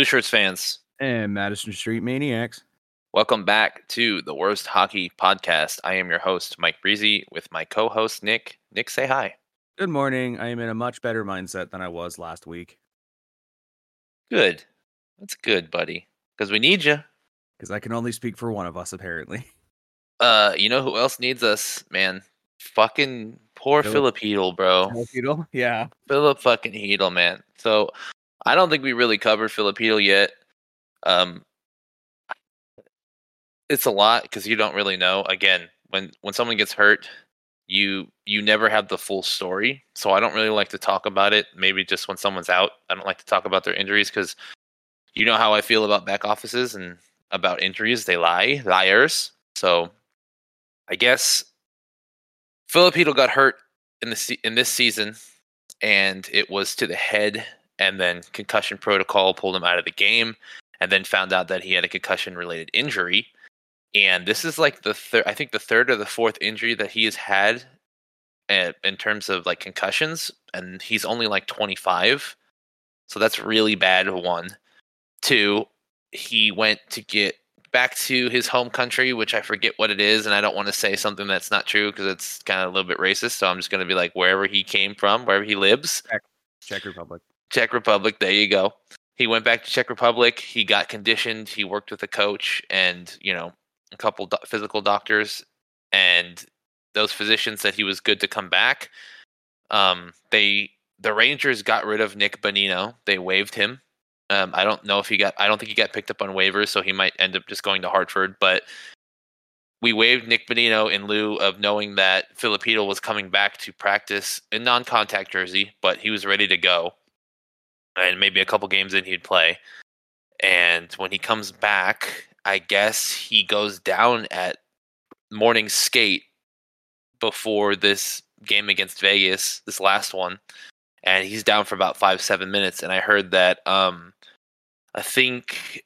Blue Shirts fans, and Madison Street Maniacs. welcome back to the Worst Hockey Podcast. I am your host, Mike Breezy, with my co host, Nick. Nick, say hi. Good morning. I am in a much better mindset than I was last week Good. That's good, buddy. Because we need you. because I can only speak for one of us, apparently. Uh, you know who else needs us, man? Fucking poor Philip. Philip Chytil, bro. Feudal? Yeah. Philip fucking Chytil, man. So I don't think we really covered Chytil yet. Um, it's a lot because you don't really know. Again, when when someone gets hurt, you you never have the full story. So I don't really like to talk about it. Maybe just when someone's out, I don't like to talk about their injuries because you know how I feel about back offices and about injuries. They lie, liars. So I guess Hedel got hurt in the in this season, and it was to the head, and then concussion protocol pulled him out of the game, and then found out that he had a concussion related injury. And this is like the third, I think the third or the fourth injury that he has had uh, in terms of like concussions, and he's only like 25. So that's really bad. One. Two, he went to get back to his home country, which I forget what it is, and I don't want to say something that's not true because it's kind of a little bit racist. So I'm just going to be like wherever he came from, wherever he lives. Czech Republic. Czech Republic. There you go. He went back to Czech Republic. He got conditioned. He worked with a coach and you know a couple do- physical doctors, and those physicians said he was good to come back. Um, they the Rangers got rid of Nick Bonino. They waived him. Um, I don't know if he got. I don't think he got picked up on waivers, so he might end up just going to Hartford. But we waived Nick Bonino in lieu of knowing that Filipino was coming back to practice in non-contact jersey, but he was ready to go, and maybe a couple games in he'd play. And when he comes back, I guess he goes down at morning skate before this game against Vegas, this last one, and he's down for about five seven minutes. And I heard that um, I think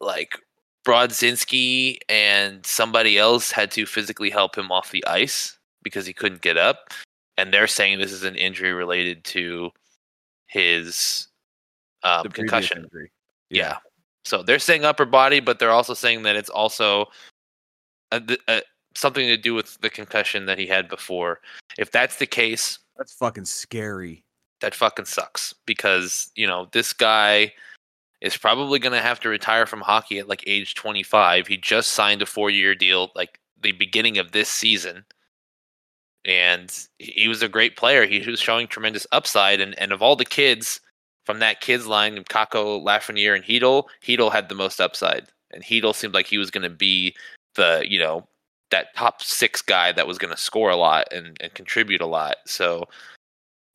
like Brodzinski and somebody else had to physically help him off the ice because he couldn't get up, and they're saying this is an injury related to his um, concussion. injury. Yeah. So they're saying upper body, but they're also saying that it's also a, a, something to do with the concussion that he had before. If that's the case, That's fucking scary. that fucking sucks because you know this guy is probably going to have to retire from hockey at like age 25 he just signed a four year deal like the beginning of this season and he was a great player he was showing tremendous upside and, and of all the kids from that kids line Kakko, Lafreniere and Chytil Chytil had the most upside and Chytil seemed like he was going to be the you know that top six guy that was going to score a lot and, and contribute a lot so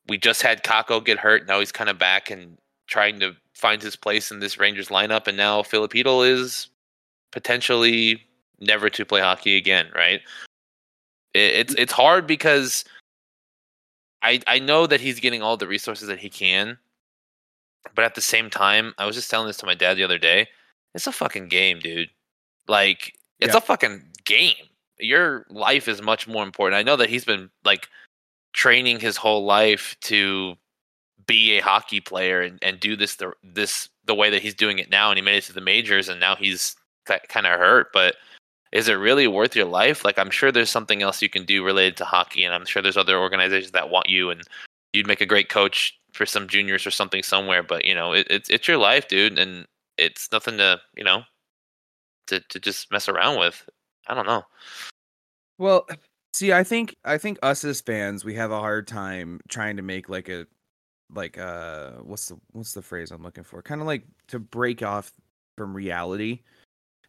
we just had Kakko get hurt. Now he's kind of back and trying to find his place in this Rangers lineup. And now Filipino is potentially never to play hockey again, right? It, it's it's hard because I I know that he's getting all the resources that he can, but at the same time, I was just telling this to my dad the other day. It's a fucking game, dude. Like it's Yeah. a fucking game. Your life is much more important. I know that he's been like training his whole life to be a hockey player and, and do this the this the way that he's doing it now and he made it to the majors and now he's kind of hurt but is it really worth your life like i'm sure there's something else you can do related to hockey and i'm sure there's other organizations that want you and you'd make a great coach for some juniors or something somewhere but you know it, it's it's your life dude and it's nothing to you know to, to just mess around with i don't know Well, see, I think I think us as fans, we have a hard time trying to make like a like uh what's the what's the phrase I'm looking for? Kind of like to break off from reality.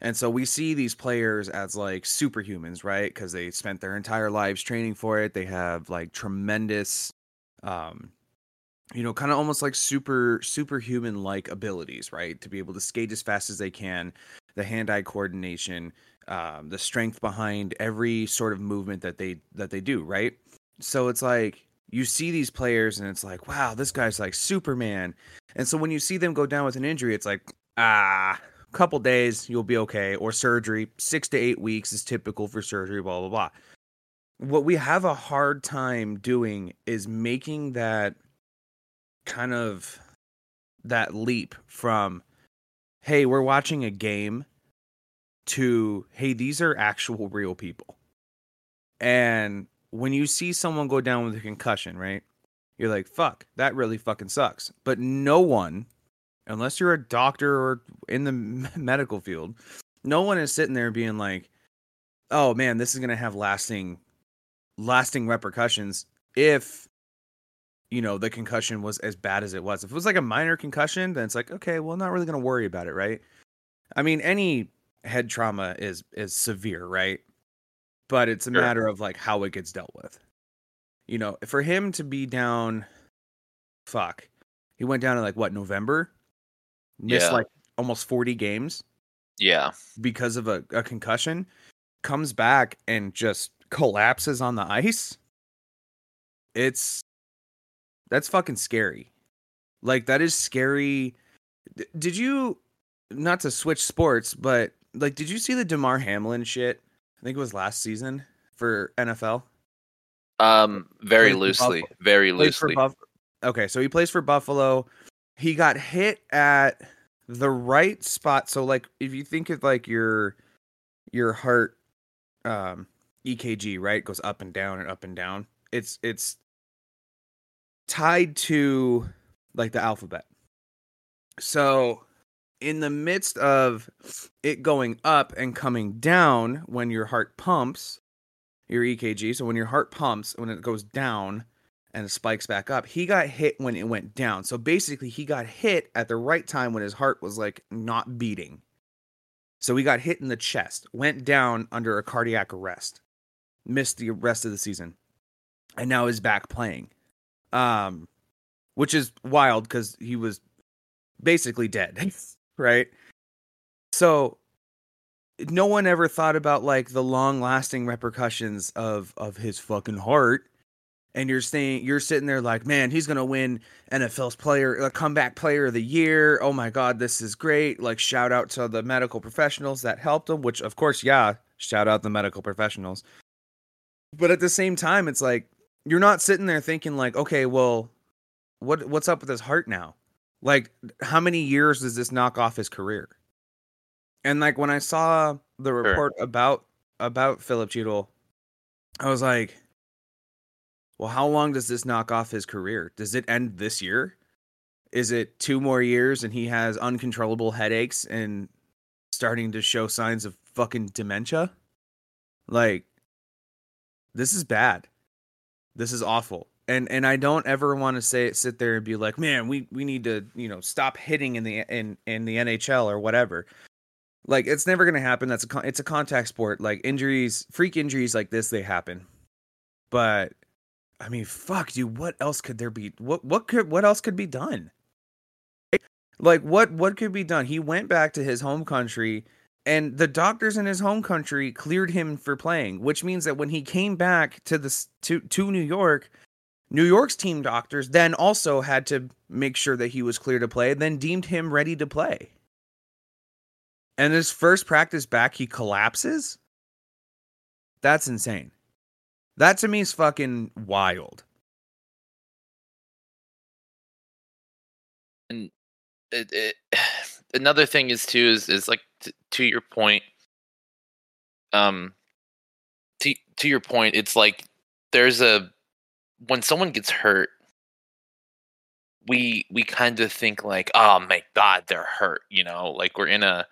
And so we see these players as like superhumans, right? Because they spent their entire lives training for it. They have like tremendous, um, you know, kind of almost like super superhuman like abilities, right? To be able to skate as fast as they can, the hand-eye coordination, um, the strength behind every sort of movement that they that they do, right? So it's like you see these players and it's like, wow, this guy's like Superman. And so when you see them go down with an injury, it's like, ah, couple days you'll be okay or surgery 6 to 8 weeks is typical for surgery blah blah blah. What we have a hard time doing is making that kind of that leap from hey, we're watching a game to hey, these are actual real people. And when you see someone go down with a concussion, right? You're like, fuck, that really fucking sucks. But no one, unless you're a doctor or in the medical field, no one is sitting there being like, oh man, this is gonna have lasting lasting repercussions if you know the concussion was as bad as it was. If it was like a minor concussion, then it's like, okay, well, not really gonna worry about it, right? I mean, any head trauma is is severe, right? But it's a sure. matter of like how it gets dealt with. You know, for him to be down, fuck, he went down in like what November, missed yeah. like almost forty games. Yeah, because of a, a concussion, comes back and just collapses on the ice. It's that's fucking scary. Like that is scary. D- did you not to switch sports, but like did you see the Damar Hamlin shit? I think it was last season for NFL. Um very loosely, very loosely. Buff- okay, so he plays for Buffalo. He got hit at the right spot. So like if you think of like your your heart um EKG, right? Goes up and down and up and down. It's it's tied to like the alphabet. So, in the midst of it going up and coming down when your heart pumps, your EKG, so when your heart pumps, when it goes down and it spikes back up, he got hit when it went down. So basically, he got hit at the right time when his heart was like not beating. So he got hit in the chest, went down under a cardiac arrest, missed the rest of the season, and now is back playing um, which is wild because he was basically dead, right? So no one ever thought about like the long lasting repercussions of of his fucking heart and you're saying you're sitting there like man he's gonna win nfl's player a comeback player of the year oh my god this is great like shout out to the medical professionals that helped him which of course yeah shout out the medical professionals but at the same time it's like you're not sitting there thinking like, okay, well, what what's up with his heart now? Like, how many years does this knock off his career? And like when I saw the report sure. about about Philip Chytil, I was like, well, how long does this knock off his career? Does it end this year? Is it two more years and he has uncontrollable headaches and starting to show signs of fucking dementia? Like, this is bad. This is awful. And and I don't ever want to say sit there and be like, man, we we need to you know stop hitting in the in in the NHL or whatever. Like it's never gonna happen. That's a it's a contact sport. Like injuries, freak injuries like this, they happen. But I mean, fuck, dude. What else could there be? What what could what else could be done? Like what what could be done? He went back to his home country and the doctors in his home country cleared him for playing, which means that when he came back to the to to New York, New York's team doctors then also had to make sure that he was clear to play, then deemed him ready to play. And his first practice back, he collapses. That's insane. That to me is fucking wild. And it, it another thing is too is is like t- to your point um to to your point it's like there's a when someone gets hurt we we kind of think like oh my god they're hurt you know? Like we're in a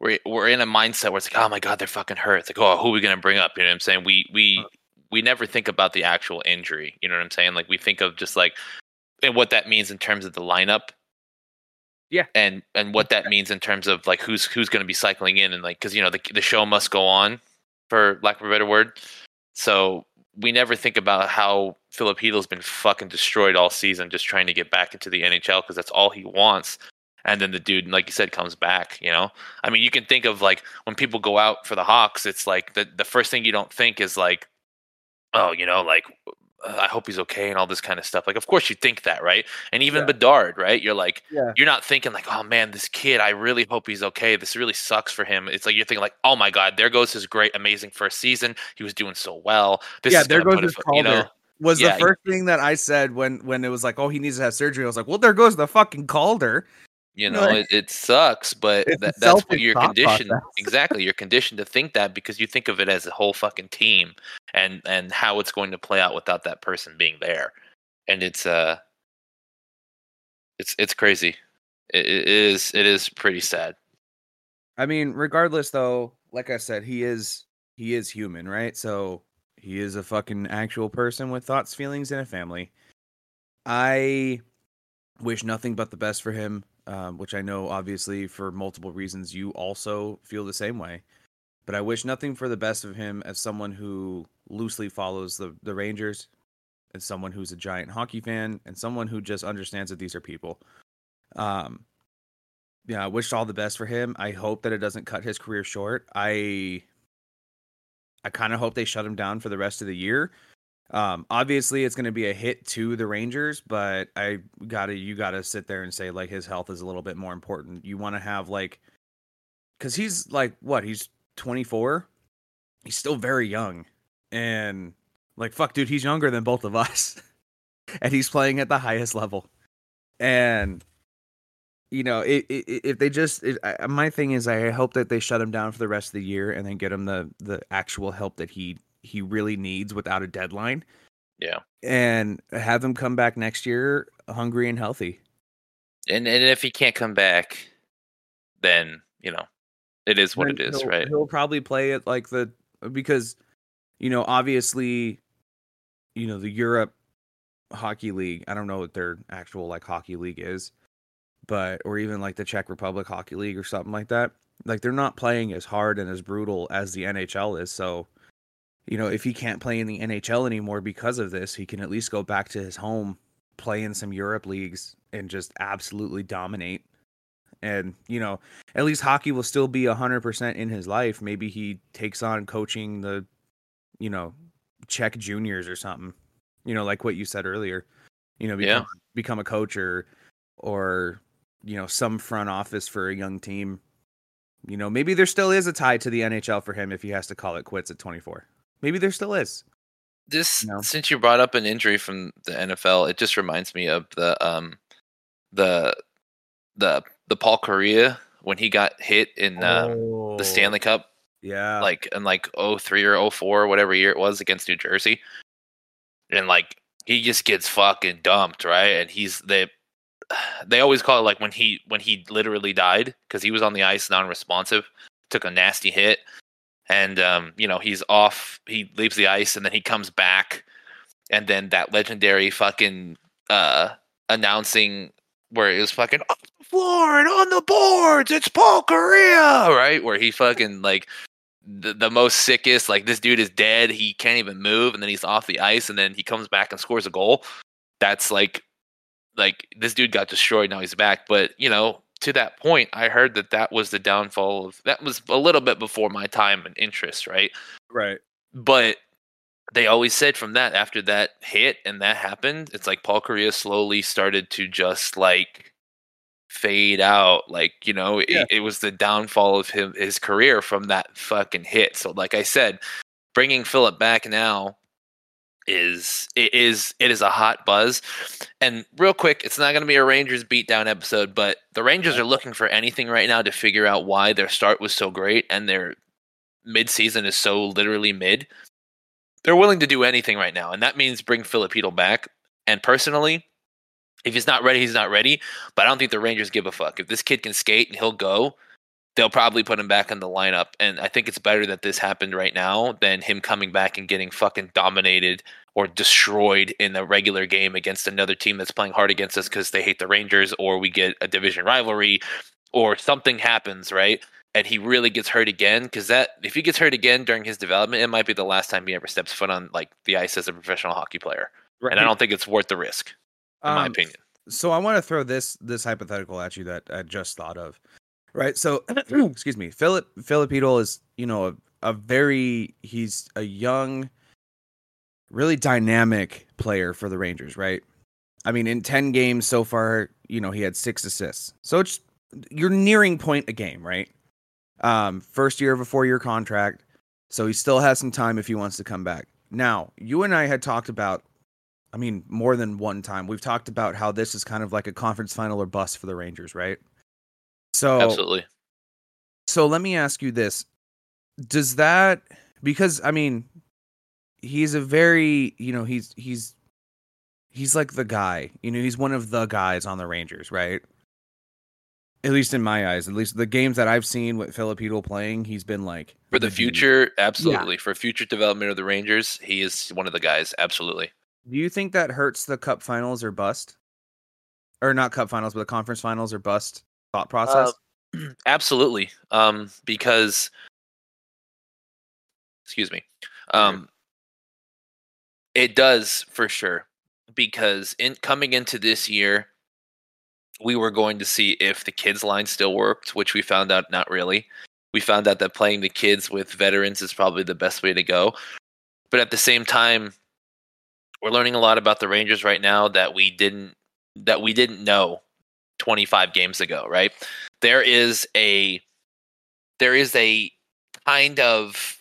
we're, we're in a mindset where it's like oh my god they're fucking hurt. It's like oh who are we gonna bring up? You know what i'm saying? We we we never think about the actual injury you know what i'm saying like we think of just like and what that means in terms of the lineup yeah, and and what that means in terms of like who's who's going to be cycling in and like because you know the the show must go on, for lack of a better word. So we never think about how Filip Chytil's been fucking destroyed all season, just trying to get back into the NHL because that's all he wants. And then the dude, like you said, comes back. You know, I mean, you can think of like when people go out for the Hawks, it's like the the first thing you don't think is like, oh, you know, like I hope he's okay and all this kind of stuff. Like, of course you think that, right? And even yeah. Bedard, right? You're like, yeah. you're not thinking like, oh man, this kid, I really hope he's okay. This really sucks for him. It's like you're thinking like, oh my god, there goes his great, amazing first season. He was doing so well. This yeah, there goes his Calder. You know, was yeah, the first thing that I said when when it was like, oh, he needs to have surgery. I was like, well, there goes the fucking Calder. You know, it, it sucks, but that, that's what you're conditioned. exactly, you're conditioned to think that because you think of it as a whole fucking team, and and how it's going to play out without that person being there, and it's uh, it's it's crazy. it, it is it is pretty sad. I mean, regardless though, like I said, he is he is human, right? So he is a fucking actual person with thoughts, feelings, and a family. I wish nothing but the best for him um, which I know obviously for multiple reasons you also feel the same way. But I wish nothing for the best of him as someone who loosely follows the, the Rangers, as someone who's a giant hockey fan, and someone who just understands that these are people. Um, yeah, I wish all the best for him. I hope that it doesn't cut his career short. I I kind of hope they shut him down for the rest of the year um, obviously, it's going to be a hit to the Rangers, but I gotta you gotta sit there and say like his health is a little bit more important. You want to have like, because he's like what? He's 24. He's still very young, and like fuck, dude, he's younger than both of us, and he's playing at the highest level. And you know, it, it, if they just, it, I, my thing is, I hope that they shut him down for the rest of the year and then get him the the actual help that he he really needs without a deadline. Yeah. And have him come back next year hungry and healthy. And and if he can't come back, then, you know, it is what it is, right? He'll probably play it like the because you know, obviously, you know, the Europe hockey league, I don't know what their actual like hockey league is, but or even like the Czech Republic hockey league or something like that. Like they're not playing as hard and as brutal as the NHL is, so you know, if he can't play in the NHL anymore because of this, he can at least go back to his home, play in some Europe leagues, and just absolutely dominate. And, you know, at least hockey will still be 100% in his life. Maybe he takes on coaching the, you know, Czech juniors or something, you know, like what you said earlier, you know, become, yeah. become a coach or, or, you know, some front office for a young team. You know, maybe there still is a tie to the NHL for him if he has to call it quits at 24. Maybe there still is. This since you brought up an injury from the NFL, it just reminds me of the um the the the Paul Kariya when he got hit in oh, the Stanley Cup. Yeah. Like in like 03 or 04 whatever year it was against New Jersey. And like he just gets fucking dumped, right? And he's they they always call it like when he when he literally died because he was on the ice non-responsive, took a nasty hit, and um, you know he's off. He leaves the ice, and then he comes back, and then that legendary fucking uh, announcing where it was fucking off the floor and on the boards. It's Paul Kariya, right? Where he fucking like the, the most sickest. Like this dude is dead. He can't even move, and then he's off the ice, and then he comes back and scores a goal. That's like like this dude got destroyed. Now he's back, but you know to that point, I heard that that was the downfall of that was a little bit before my time and interest, right? Right. But they always said from that after that hit and that happened, it's like Paul Kariya slowly started to just like fade out. Like you know, yeah. it, it was the downfall of him his career from that fucking hit. So, like I said, bringing Philip back now is it is it is a hot buzz. And real quick, it's not going to be a Rangers beatdown episode, but the Rangers are looking for anything right now to figure out why their start was so great and their mid-season is so literally mid. They're willing to do anything right now, and that means bring Filipino back. And personally, if he's not ready, he's not ready. But I don't think the Rangers give a fuck. If this kid can skate and he'll go, they'll probably put him back in the lineup. And I think it's better that this happened right now than him coming back and getting fucking dominated or destroyed in a regular game against another team that's playing hard against us because they hate the Rangers, or we get a division rivalry, or something happens, right? And he really gets hurt again because that if he gets hurt again during his development, it might be the last time he ever steps foot on like the ice as a professional hockey player. Right. And I don't think it's worth the risk, in um, my opinion. So I want to throw this this hypothetical at you that I just thought of. Right. So, excuse me. Philip Filipino is, you know, a, a very he's a young, really dynamic player for the Rangers, right? I mean, in 10 games so far, you know, he had 6 assists. So it's you're nearing point a game, right? Um, first year of a 4-year contract. So he still has some time if he wants to come back. Now, you and I had talked about I mean, more than one time. We've talked about how this is kind of like a conference final or bust for the Rangers, right? So Absolutely. So let me ask you this. Does that because I mean he's a very, you know, he's he's he's like the guy. You know, he's one of the guys on the Rangers, right? At least in my eyes, at least the games that I've seen with Filipino playing, he's been like For the future, absolutely. For future development of the Rangers, he is one of the guys. Absolutely. Do you think that hurts the cup finals or bust? Or not cup finals, but the conference finals or bust thought process? Absolutely. Um, because excuse me. Um it does for sure. Because in coming into this year, we were going to see if the kids line still worked, which we found out not really. We found out that playing the kids with veterans is probably the best way to go. But at the same time, we're learning a lot about the Rangers right now that we didn't that we didn't know 25 games ago, right? There is a there is a kind of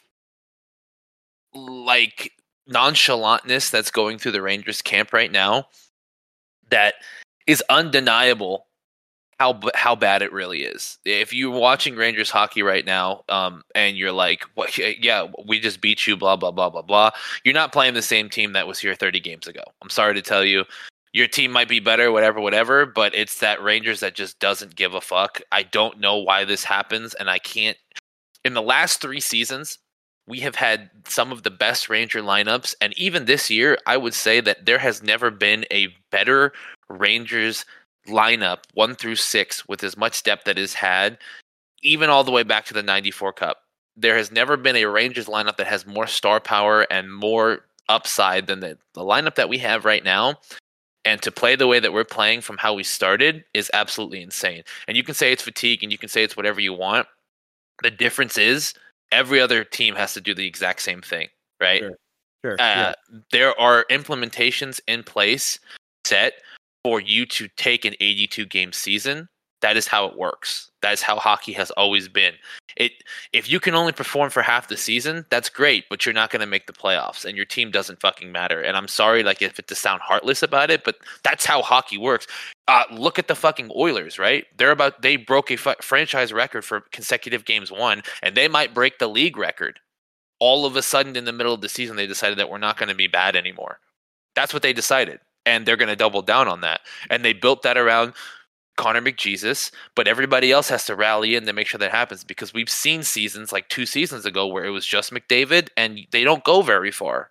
like nonchalantness that's going through the Rangers camp right now that is undeniable how how bad it really is. If you're watching Rangers hockey right now, um, and you're like, "What? Yeah, we just beat you," blah blah blah blah blah. You're not playing the same team that was here 30 games ago. I'm sorry to tell you, your team might be better, whatever, whatever, but it's that Rangers that just doesn't give a fuck. I don't know why this happens, and I can't. In the last three seasons, we have had some of the best Ranger lineups, and even this year, I would say that there has never been a better Rangers lineup, one through six, with as much depth that is had, even all the way back to the 94 Cup. There has never been a Rangers lineup that has more star power and more upside than the, the lineup that we have right now. And to play the way that we're playing from how we started is absolutely insane. And you can say it's fatigue and you can say it's whatever you want. The difference is every other team has to do the exact same thing, right? Sure. Sure. uh, there are implementations in place set for you to take an 82 game season that is how it works that is how hockey has always been it if you can only perform for half the season that's great but you're not going to make the playoffs and your team doesn't fucking matter and i'm sorry like if it to sound heartless about it but that's how hockey works uh, look at the fucking oilers right they're about they broke a franchise record for consecutive games won and they might break the league record all of a sudden in the middle of the season they decided that we're not going to be bad anymore. That's what they decided. And they're going to double down on that. And they built that around Connor McJesus, but everybody else has to rally in to make sure that happens because we've seen seasons like two seasons ago where it was just McDavid and they don't go very far.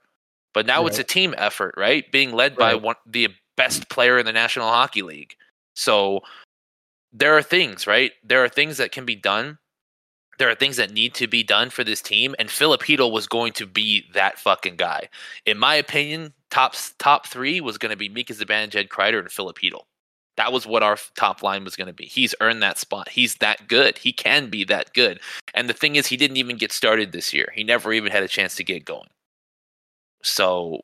But now it's a team effort, right? Being led by one the best player in the National Hockey League. So there are things, right? There are things that can be done there are things that need to be done for this team, and Filipino was going to be that fucking guy. In my opinion, top top three was going to be Mika Zibanejad, Kreider, and Filipino. That was what our top line was going to be. He's earned that spot. He's that good. He can be that good. And the thing is, he didn't even get started this year. He never even had a chance to get going. So,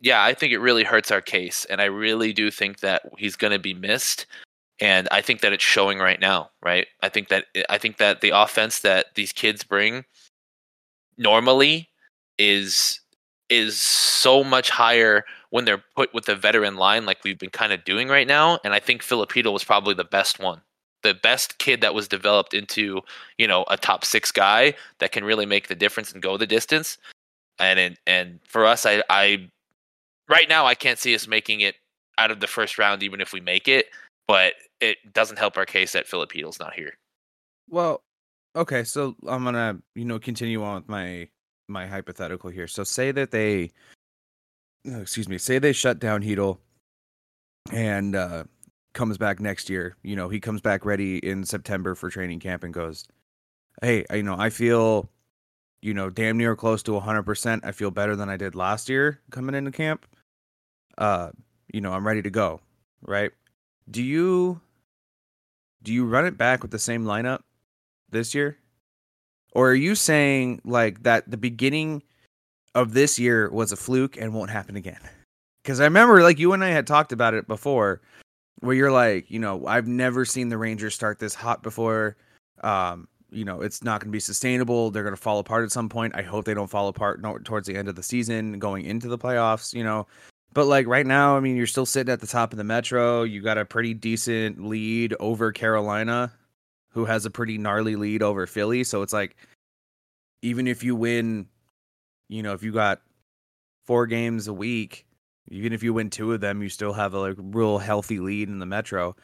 yeah, I think it really hurts our case, and I really do think that he's going to be missed and I think that it's showing right now, right? I think that I think that the offense that these kids bring normally is is so much higher when they're put with a veteran line like we've been kind of doing right now and I think Filipino was probably the best one. The best kid that was developed into, you know, a top 6 guy that can really make the difference and go the distance. And it, and for us I I right now I can't see us making it out of the first round even if we make it but it doesn't help our case that Filipino's not here. Well, okay, so I'm gonna, you know, continue on with my my hypothetical here. So say that they excuse me, say they shut down Chytil and uh comes back next year. You know, he comes back ready in September for training camp and goes, Hey, you know, I feel you know, damn near close to 100%. I feel better than I did last year coming into camp. Uh, you know, I'm ready to go, right? Do you do you run it back with the same lineup this year? Or are you saying like that the beginning of this year was a fluke and won't happen again? Because I remember like you and I had talked about it before, where you're like, you know, I've never seen the Rangers start this hot before. Um, you know, it's not going to be sustainable. They're going to fall apart at some point. I hope they don't fall apart no, towards the end of the season, going into the playoffs. You know, But like right now, I mean, you're still sitting at the top of the Metro. You got a pretty decent lead over Carolina, who has a pretty gnarly lead over Philly. So it's like, even if you win, you know, if you got four games a week, even if you win two of them, you still have a like real healthy lead in the Metro.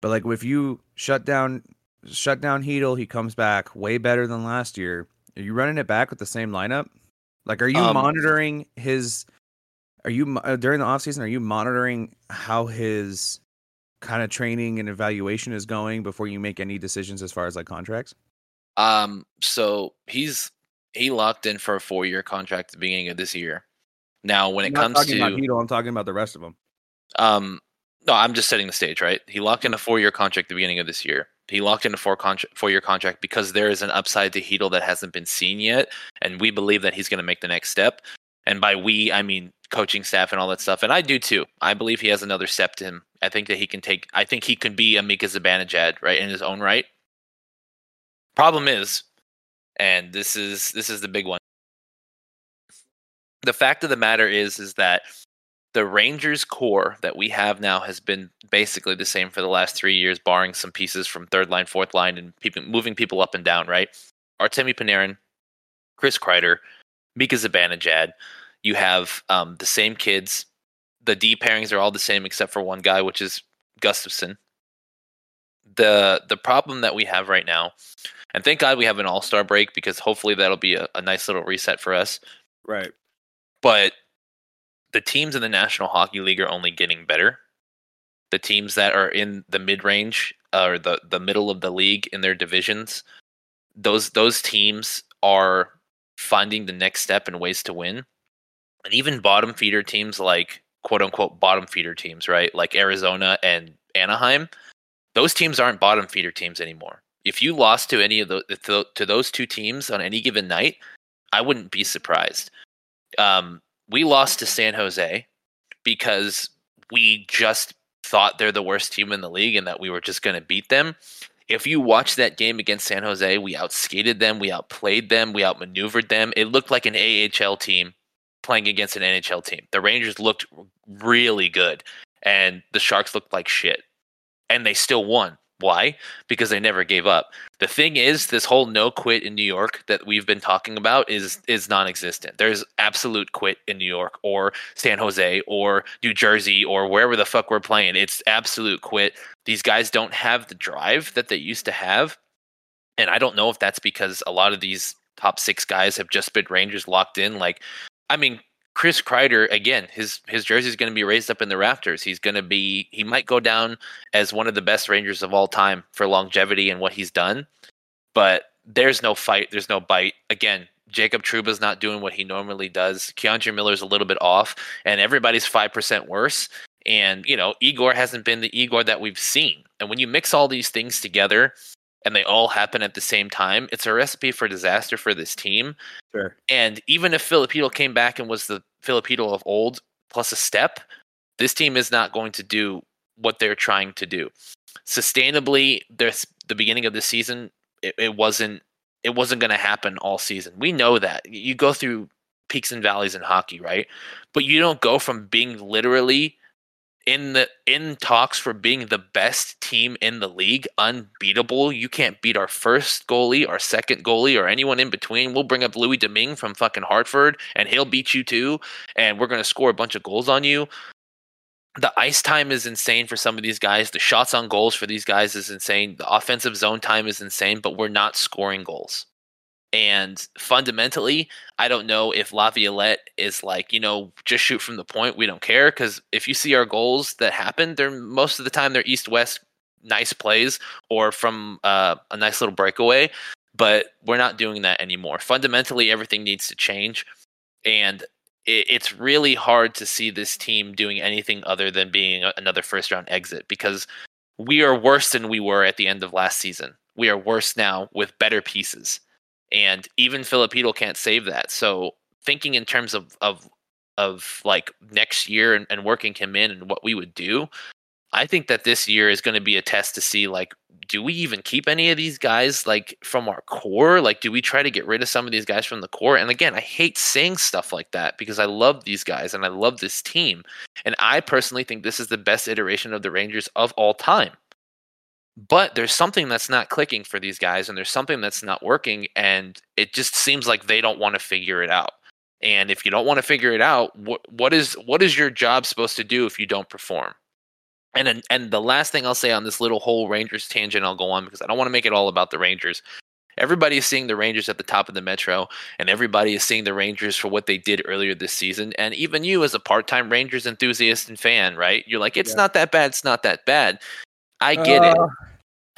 But like if you shut down shut down Chytil, he comes back way better than last year. Are you running it back with the same lineup? Like, are you Um, monitoring his? Are you uh, during the offseason, Are you monitoring how his kind of training and evaluation is going before you make any decisions as far as like contracts? Um, so he's he locked in for a four year contract at the beginning of this year. Now, when it I'm not comes to Chytil, I'm talking about the rest of them. Um, no, I'm just setting the stage, right? He locked in a four year contract at the beginning of this year. He locked in a four contract four year contract because there is an upside to Chytil that hasn't been seen yet, and we believe that he's going to make the next step. And by we, I mean coaching staff and all that stuff. And I do too. I believe he has another step to him. I think that he can take. I think he can be a Mika Zibanejad, right, in his own right. Problem is, and this is this is the big one. The fact of the matter is, is that the Rangers core that we have now has been basically the same for the last three years, barring some pieces from third line, fourth line, and moving people up and down. Right, Artemi Panarin, Chris Kreider, Mika Zibanejad. You have um, the same kids. The D pairings are all the same except for one guy, which is Gustafsson. The the problem that we have right now, and thank God we have an All Star break because hopefully that'll be a, a nice little reset for us Right. but the teams in the National Hockey League are only getting better. The teams that are in the mid range uh, or the the middle of the league in their divisions, those those teams are finding the next step and ways to win. And even bottom feeder teams like quote unquote bottom feeder teams, right? Like Arizona and Anaheim, those teams aren't bottom feeder teams anymore. If you lost to any of those to, to those two teams on any given night, I wouldn't be surprised. Um, we lost to San Jose because we just thought they're the worst team in the league and that we were just going to beat them. If you watch that game against San Jose, we outskated them, we outplayed them, we outmaneuvered them. It looked like an AHL team playing against an NHL team. The Rangers looked really good and the Sharks looked like shit. And they still won. Why? Because they never gave up. The thing is, this whole no quit in New York that we've been talking about is is non-existent. There's absolute quit in New York or San Jose or New Jersey or wherever the fuck we're playing. It's absolute quit. These guys don't have the drive that they used to have. And I don't know if that's because a lot of these top six guys have just been Rangers locked in. Like, I mean, Chris Kreider again, his his jersey is going to be raised up in the rafters. He's going to be he might go down as one of the best Rangers of all time for longevity and what he's done. But there's no fight, there's no bite. Again, Jacob Trouba's not doing what he normally does. K'Andre Miller's a little bit off, and everybody's five percent worse. And you know, Igor hasn't been the Igor that we've seen. And when you mix all these things together, and they all happen at the same time, it's a recipe for disaster for this team. Sure. And even if Filipino came back and was the Filipino of old plus a step, this team is not going to do what they're trying to do. Sustainably, there's the beginning of the season, it, it wasn't it wasn't going to happen all season. We know that. You go through peaks and valleys in hockey, right? But you don't go from being literally in the in talks for being the best team in the league, unbeatable. You can't beat our first goalie, our second goalie, or anyone in between. We'll bring up Louis Domingue from fucking Hartford, and he'll beat you too. And we're gonna score a bunch of goals on you. The ice time is insane for some of these guys. The shots on goals for these guys is insane. The offensive zone time is insane, but we're not scoring goals. And fundamentally, I don't know if Laviolette is like, you know, just shoot from the point. We don't care because if you see our goals that happen, they're most of the time they're east west nice plays or from uh, a nice little breakaway. But we're not doing that anymore. Fundamentally, everything needs to change, and it, it's really hard to see this team doing anything other than being a, another first round exit because we are worse than we were at the end of last season. We are worse now with better pieces and even Filipino can't save that. So thinking in terms of of of like next year and, and working him in and what we would do, I think that this year is going to be a test to see like do we even keep any of these guys like from our core? Like, do we try to get rid of some of these guys from the core? And again, I hate saying stuff like that because I love these guys and I love this team. And I personally think this is the best iteration of the Rangers of all time. But there's something that's not clicking for these guys, and there's something that's not working, and it just seems like they don't want to figure it out. And if you don't want to figure it out, what what is what is your job supposed to do if you don't perform? And and the last thing I'll say on this little whole Rangers tangent, I'll go on because I don't want to make it all about the Rangers. Everybody is seeing the Rangers at the top of the Metro, and everybody is seeing the Rangers for what they did earlier this season. And even you, as a part-time Rangers enthusiast and fan, right? You're like, it's yeah. not that bad. It's not that bad. I get uh, it.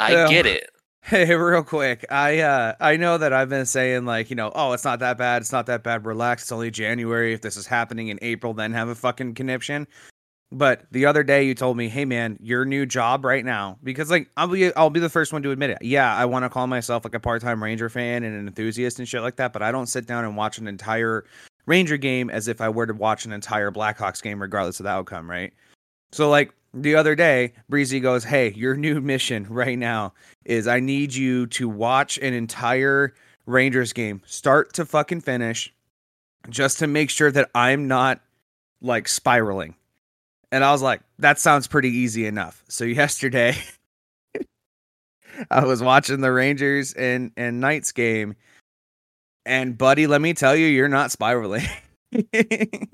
I yeah. get it. Hey, real quick. I uh I know that I've been saying like, you know, oh, it's not that bad. It's not that bad. Relax. It's only January. If this is happening in April, then have a fucking conniption. But the other day you told me, "Hey man, your new job right now because like I'll be I'll be the first one to admit it. Yeah, I want to call myself like a part-time Ranger fan and an enthusiast and shit like that, but I don't sit down and watch an entire Ranger game as if I were to watch an entire Blackhawks game regardless of the outcome, right? So like the other day, Breezy goes, "Hey, your new mission right now is I need you to watch an entire Rangers game start to fucking finish just to make sure that I'm not like spiraling." And I was like, that sounds pretty easy enough. So yesterday I was watching the Rangers and and Knights game and buddy, let me tell you, you're not spiraling. the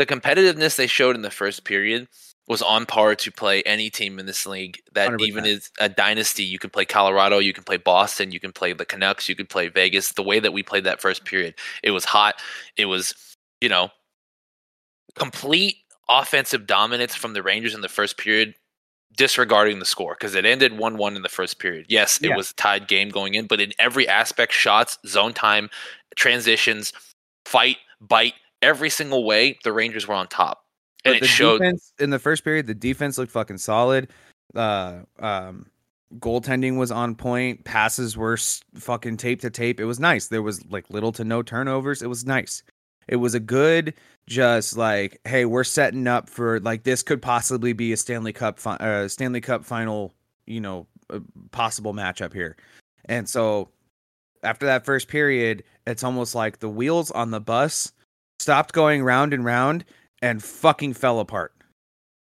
competitiveness they showed in the first period was on par to play any team in this league that 100%. even is a dynasty. You can play Colorado, you can play Boston, you can play the Canucks, you can play Vegas. The way that we played that first period, it was hot. It was, you know, complete offensive dominance from the Rangers in the first period, disregarding the score because it ended 1 1 in the first period. Yes, it yeah. was a tied game going in, but in every aspect shots, zone time, transitions, fight, bite, every single way, the Rangers were on top. And it showed. in the first period, the defense looked fucking solid. Uh, um, goaltending was on point. Passes were fucking tape to tape. It was nice. There was like little to no turnovers. It was nice. It was a good, just like, hey, we're setting up for like this could possibly be a Stanley Cup, fi- uh, Stanley Cup final, you know, possible matchup here. And so after that first period, it's almost like the wheels on the bus stopped going round and round and fucking fell apart.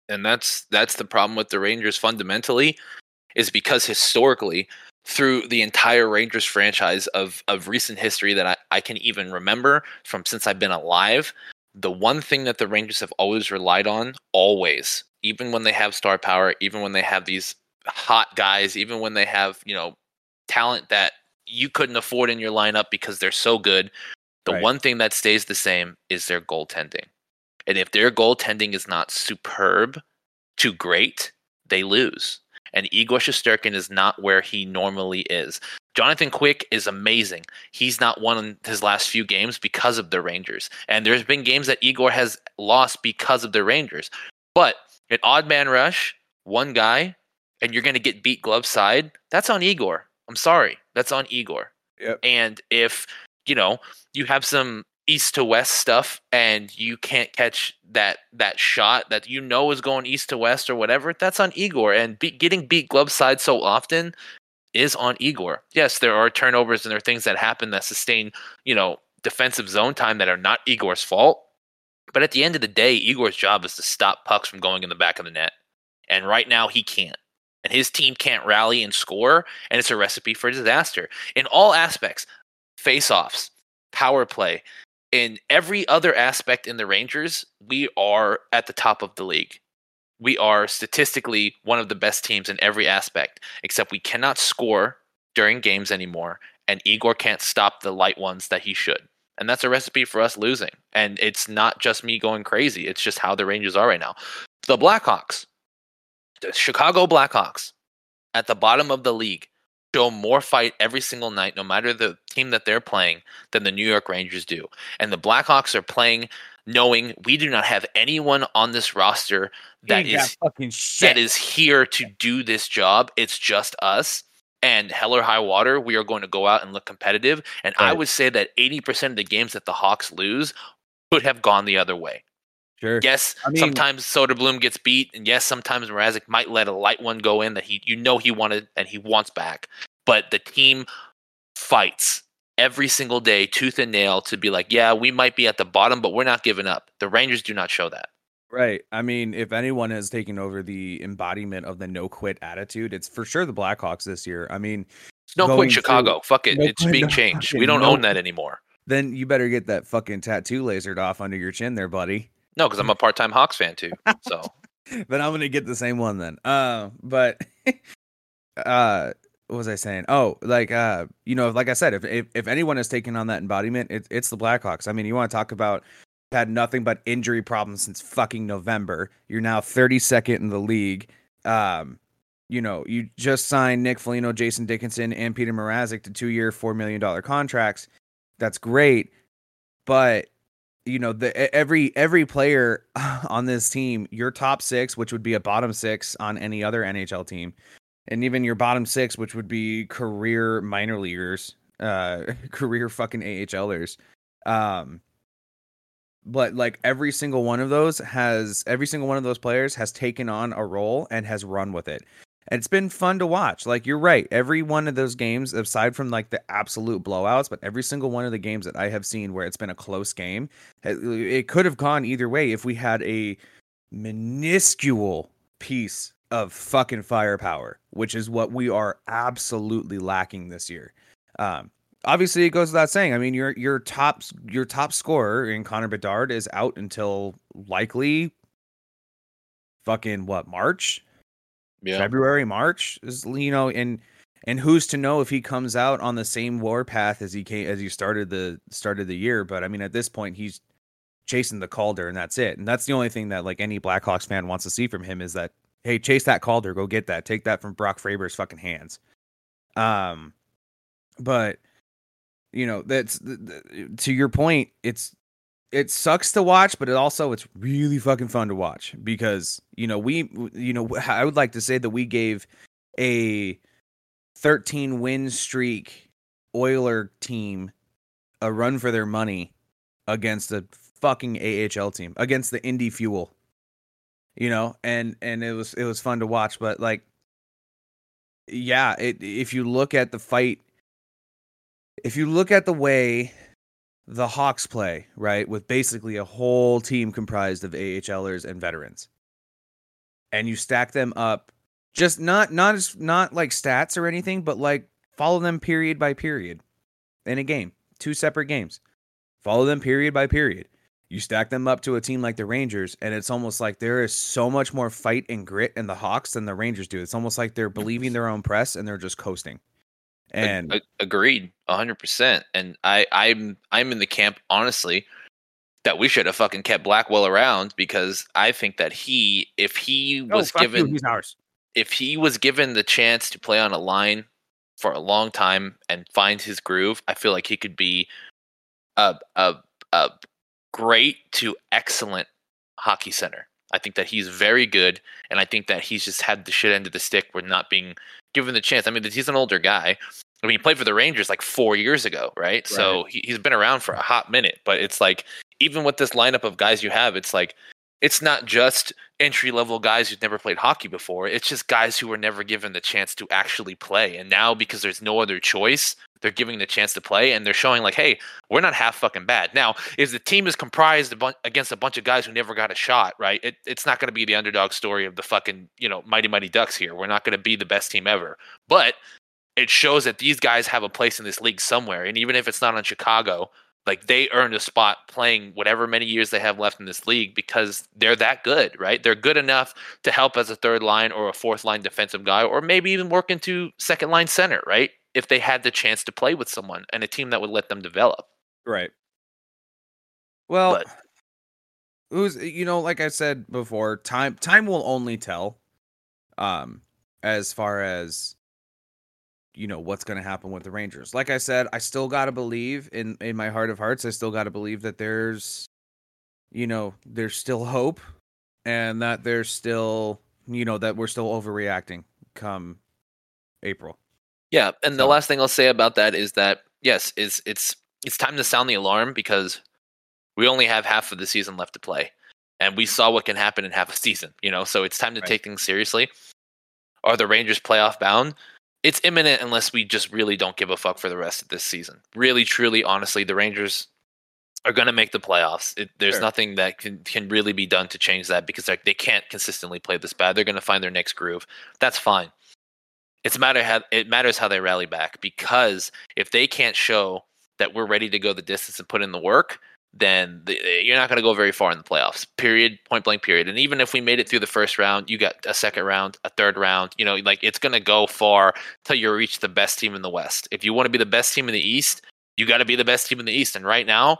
And that's that's the problem with the Rangers fundamentally is because historically through the entire Rangers franchise of of recent history that I, I can even remember from since I've been alive, the one thing that the Rangers have always relied on, always, even when they have star power, even when they have these hot guys, even when they have, you know, talent that you couldn't afford in your lineup because they're so good, the right. one thing that stays the same is their goaltending. And if their goaltending is not superb to great, they lose and Igor Shesterkin is not where he normally is. Jonathan Quick is amazing. He's not won his last few games because of the Rangers. And there's been games that Igor has lost because of the Rangers. But an odd man rush, one guy, and you're going to get beat glove side, that's on Igor. I'm sorry. That's on Igor. Yep. And if, you know, you have some east to west stuff and you can't catch that that shot that you know is going east to west or whatever that's on igor. And be, getting beat glove side so often is on igor. Yes there are turnovers and there are things that happen that sustain you know defensive zone time that are not igor's fault. But at the end of the day igor's job is to stop pucks from going in the back of the net. And right now he can't. And his team can't rally and score and it's a recipe for disaster. In all aspects face-offs power play in every other aspect in the Rangers, we are at the top of the league. We are statistically one of the best teams in every aspect, except we cannot score during games anymore, and Igor can't stop the light ones that he should. And that's a recipe for us losing. And it's not just me going crazy, it's just how the Rangers are right now. The Blackhawks, the Chicago Blackhawks, at the bottom of the league, show more fight every single night, no matter the team that they're playing, than the New York Rangers do. And the Blackhawks are playing knowing we do not have anyone on this roster that is that is here to do this job. It's just us. And hell or high water, we are going to go out and look competitive. And right. I would say that 80% of the games that the Hawks lose could have gone the other way. Sure. Yes, I mean- sometimes Soderblom gets beat, and yes, sometimes Mrazek might let a light one go in that he you know he wanted and he wants back. But the team fights every single day, tooth and nail, to be like, yeah, we might be at the bottom, but we're not giving up. The Rangers do not show that. Right. I mean, if anyone has taken over the embodiment of the no quit attitude, it's for sure the Blackhawks this year. I mean, It's no quit Chicago. Fuck it. no it's being changed. We don't no own that anymore. then you better get that fucking tattoo lasered off under your chin there, buddy. No, because I'm a part time Hawks fan too. So then I'm gonna get the same one then. Uh, but uh, what was I saying? Oh, like uh, you know, like I said, if if, if anyone has taken on that embodiment, it, it's the Blackhawks. I mean, you want to talk about had nothing but injury problems since fucking November. You're now 32nd in the league. Um, you know, you just signed Nick Foligno, Jason Dickinson, and Peter Mrazek to two-year, four million dollar contracts. That's great, but you know the every every player on this team your top six which would be a bottom six on any other nhl team and even your bottom six which would be career minor leaguers uh career fucking ahlers um but like every single one of those has every single one of those players has taken on a role and has run with it it's been fun to watch. Like you're right, every one of those games, aside from like the absolute blowouts, but every single one of the games that I have seen where it's been a close game, it could have gone either way if we had a minuscule piece of fucking firepower, which is what we are absolutely lacking this year. Um, obviously, it goes without saying. I mean, your your top your top scorer in Connor Bedard is out until likely fucking what March. Yeah, February, March is you know, and and who's to know if he comes out on the same war path as he came as he started the started the year. But I mean, at this point, he's chasing the Calder, and that's it. And that's the only thing that like any Blackhawks fan wants to see from him is that hey, chase that Calder, go get that, take that from Brock Faber's fucking hands. Um, but you know that's th- th- to your point. It's it sucks to watch, but it also it's really fucking fun to watch because you know we you know I would like to say that we gave a 13 win streak Oiler team a run for their money against a fucking AHL team against the Indy Fuel. You know, and and it was it was fun to watch, but like yeah, it if you look at the fight if you look at the way the Hawks play, right, with basically a whole team comprised of AHLers and veterans. And you stack them up just not not as not like stats or anything, but like follow them period by period in a game. Two separate games. Follow them period by period. You stack them up to a team like the Rangers, and it's almost like there is so much more fight and grit in the Hawks than the Rangers do. It's almost like they're believing their own press and they're just coasting. Ag- And ag- agreed, hundred percent. And I, I'm, I'm in the camp honestly that we should have fucking kept Blackwell around because I think that he, if he Oh, was fuck you, given, he's ours. if he was given the chance to play on a line for a long time and find his groove, I feel like he could be a a a great to excellent hockey center. I think that he's very good, and I think that he's just had the shit end of the stick with not being given the chance. I mean, he's an older guy. I mean, he played for the Rangers like four years ago, right? So he, he's been around for a hot minute. But it's like, even with this lineup of guys you have, it's like, it's not just entry level guys who've never played hockey before. It's just guys who were never given the chance to actually play. And now, because there's no other choice, they're giving the chance to play and they're showing, like, hey, we're not half fucking bad. Now, if the team is comprised against a bunch of guys who never got a shot, right? It, it's not going to be the underdog story of the fucking, you know, mighty, mighty Ducks here. We're not going to be the best team ever. But it shows that these guys have a place in this league somewhere. And even if it's not on Chicago, like they earned a spot playing whatever many years they have left in this league because they're that good, right? They're good enough to help as a third line or a fourth line defensive guy, or maybe even work into second line center, right? If they had the chance to play with someone and a team that would let them develop. Right. Well, But- who's you know, like I said before, time time will only tell. Um, as far as you know what's going to happen with the Rangers. Like I said, I still got to believe in in my heart of hearts. I still got to believe that there's, you know, there's still hope, and that there's still, you know, that we're still overreacting come April. Yeah, and the last thing I'll say about that is that yes, is it's it's time to sound the alarm because we only have half of the season left to play. And we saw what can happen in half a season, you know. So it's time to Right. take things seriously. Are the Rangers playoff bound? It's imminent unless we just really don't give a fuck for the rest of this season. Really, truly, honestly, the Rangers are going to make the playoffs. It, there's Sure. nothing that can, can really be done to change that because they're- can't consistently play this bad. They're going to find their next groove. That's fine. It's a matter how it matters how they rally back because if they can't show that we're ready to go the distance and put in the work, then the, you're not going to go very far in the playoffs. Period. Point blank. Period. And even if we made it through the first round, you got a second round, a third round. You know, like it's going to go far till you reach the best team in the West. If you want to be the best team in the East, you got to be the best team in the East. And right now,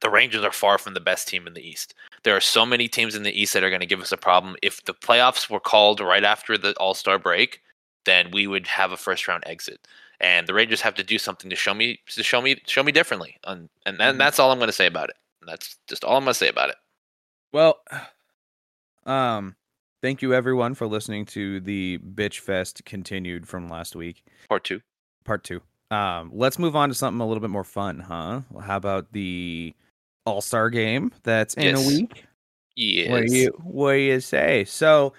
the Rangers are far from the best team in the East. There are so many teams in the East that are going to give us a problem. If the playoffs were called right after the All Star break, then we would have a first round exit. And the Rangers have to do something to show me to show me show me differently. And and, Mhm. that's all I'm going to say about it. That's just all I'm going to say about it. Well, um, thank you everyone for listening to the bitch fest continued from last week, Part two. part two. Um, let's move on to something a little bit more fun, huh? How about the All Star game that's in Yes. a week? Yes. What do you what do you say? So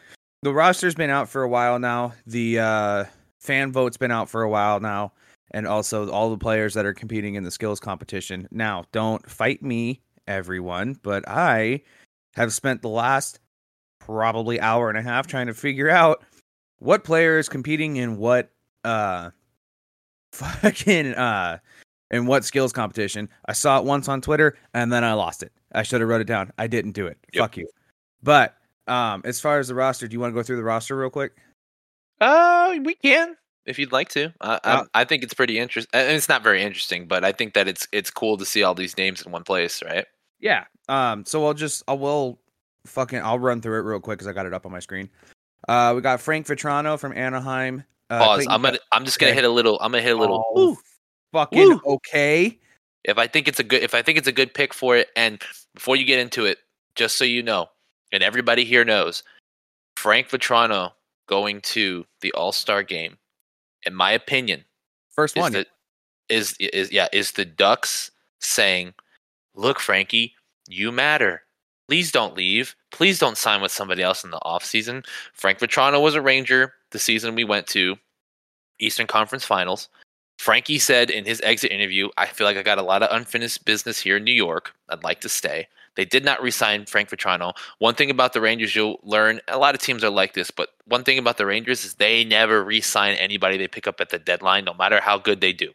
the roster's been out for a while now. The uh, fan vote's been out for a while now, and also all the players that are competing in the skills competition. Now, don't fight me, everyone, but I have spent the last probably hour and a half trying to figure out what player is competing in what uh fucking uh in what skills competition. I saw it once on Twitter and then I lost it. I should have wrote it down. I didn't do it. Yep. Fuck you. But um as far as the roster, do you want to go through the roster real quick? Uh, we can if you'd like to. I Uh, I, I think it's pretty interesting. It's not very interesting, but I think that it's it's cool to see all these names in one place, right? Yeah. Um so I'll just I will fucking I'll run through it real quick cuz I got it up on my screen. Uh we got Frank Vatrano from Anaheim. Uh, Pause. Clayton I'm gonna. I'm just gonna okay. hit a little. I'm gonna hit a little. Oh, fucking Woo. okay. if I think it's a good if I think it's a good pick for it, and before you get into it, just so you know, and everybody here knows, Frank Vatrano going to the All Star game, in my opinion, First is one. the is is yeah is the Ducks saying, "Look, Frankie, you matter. Please don't leave. Please don't sign with somebody else in the offseason. Frank Vatrano was a Ranger the season we went to Eastern Conference Finals. Frankie said in his exit interview, I feel like I got a lot of unfinished business here in New York. I'd like to stay. They did not re-sign Frank Vatrano. One thing about the Rangers you'll learn, a lot of teams are like this, but one thing about the Rangers is they never re-sign anybody they pick up at the deadline, no matter how good they do.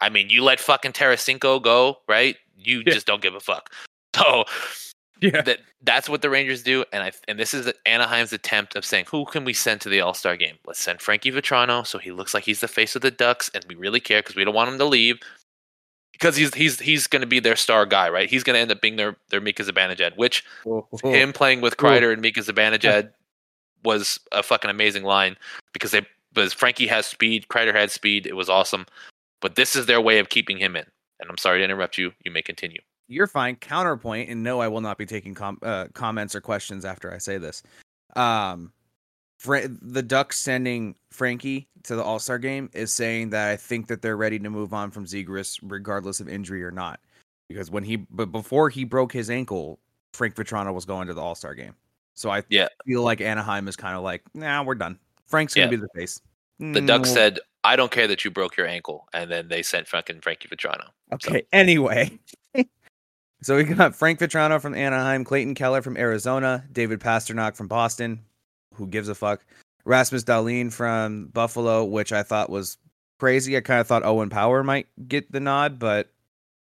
I mean, you let fucking Tarasenko go, right? You Yeah. just don't give a fuck. So yeah. that that's what the Rangers do, and I and this is Anaheim's attempt of saying who can we send to the All Star game? Let's send Frankie Vatrano, so he looks like he's the face of the Ducks, and we really care because we don't want him to leave because he's he's he's going to be their star guy, right? He's going to end up being their their Mika Zibanejad, which him playing with Kreider and Mika Zibanejad was a fucking amazing line because they because Frankie has speed, Kreider had speed, it was awesome, but this is their way of keeping him in. And I'm sorry to interrupt you. You may continue. you're fine. Counterpoint, and no, I will not be taking com- uh, comments or questions after I say this. Um, Fra- the Ducks sending Frankie to the All Star game is saying that I think that they're ready to move on from Zegras, regardless of injury or not. Because when he, but before he broke his ankle, Frank Vatrano was going to the All Star game. So I Yeah. feel like Anaheim is kind of like, nah, we're done. Frank's gonna Yeah. be the face. The Ducks Mm, said, "I don't care that you broke your ankle," and then they sent fucking Frankie Vatrano. Okay. Anyway, so we got Frank Vatrano from Anaheim, Clayton Keller from Arizona, David Pastrnak from Boston. Who gives a fuck? Rasmus Dahlin from Buffalo, which I thought was crazy. I kind of thought Owen Power might get the nod, but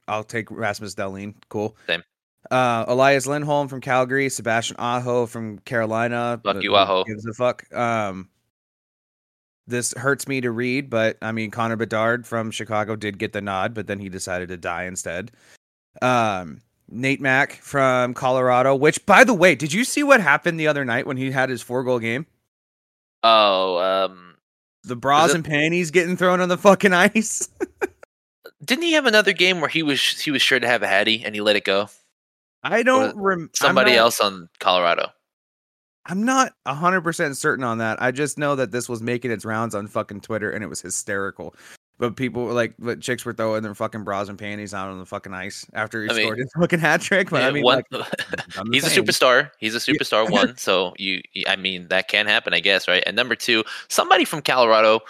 I'll take Rasmus Dahlin. Cool. Same. Uh, Elias Lindholm from Calgary, Sebastian Aho from Carolina. Fuck you, who Aho. Gives a fuck. Um, this hurts me to read, but I mean Connor Bedard from Chicago did get the nod, but then he decided to die instead. Um, Nate Mack from Colorado, which by the way, did you see what happened the other night when he had his four goal game? Oh, um, The bras it- and panties getting thrown on the fucking ice. didn't he have another game where he was he was sure to have a hattie and he let it go? I don't rem- I'm Somebody not- else on Colorado. I'm not 100% certain on that. I just know that this was making its rounds on fucking Twitter and it was hysterical. But people were like, but chicks were throwing their fucking bras and panties out on the fucking ice after he I mean, scored his fucking hat trick. But Yeah, I mean, one- like, he's a superstar. He's a superstar. One, so you, I mean, that can happen, I guess, right? And number two, somebody from Colorado,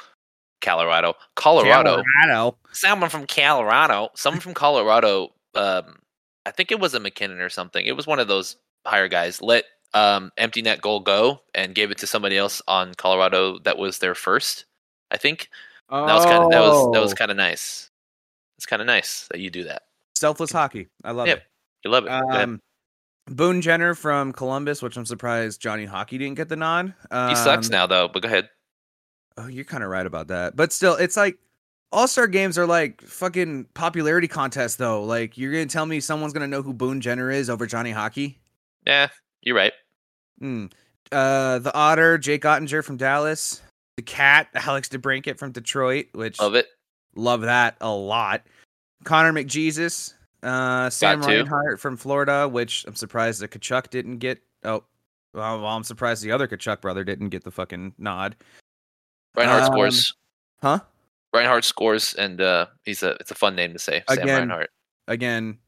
Colorado, Colorado, Colorado. someone from Colorado, someone from Colorado. Um, I think it was a MacKinnon or something. It was one of those higher guys. Let um, empty net goal go and gave it to somebody else on Colorado that was their first. I think that was kind of that was that was Oh, kind of nice. It's kind of nice that you do that. selfless hockey. I love Yep. it. You love it. Um, Boone Jenner from Columbus, which I'm surprised Johnny Hockey didn't get the nod. Um, he sucks now though. But go ahead. Oh, you're kind of right about that. But still, it's like All Star games are like fucking popularity contests, though. Like, you're gonna tell me someone's gonna know who Boone Jenner is over Johnny Hockey? Yeah, you're right. Hmm. Uh, the Otter, Jake Oettinger from Dallas. The Cat, Alex DeBrincat from Detroit, which Love it. love that a lot. Connor McJesus, uh, Sam. Reinhart from Florida, which I'm surprised that Tkachuk didn't get. Oh, well, I'm surprised the other Tkachuk brother didn't get the fucking nod. Reinhart Um, scores. Huh? Reinhart scores, and uh, he's a it's a fun name to say. Sam Again, Reinhart. again,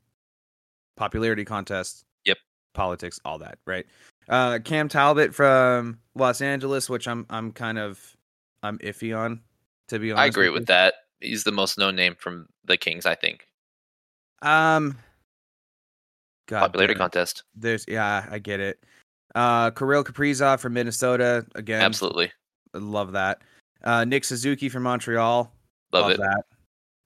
popularity contest. Yep. Politics, all that, right? Uh Cam Talbot from Los Angeles, which I'm I'm kind of I'm iffy on, to be honest. I agree with that. He's the most known name from the Kings, I think. Um God Popularity contest. There's yeah, I get it. Uh Kirill Kaprizov from Minnesota, again. Absolutely. Love that. Uh Nick Suzuki from Montreal. Love, it. that.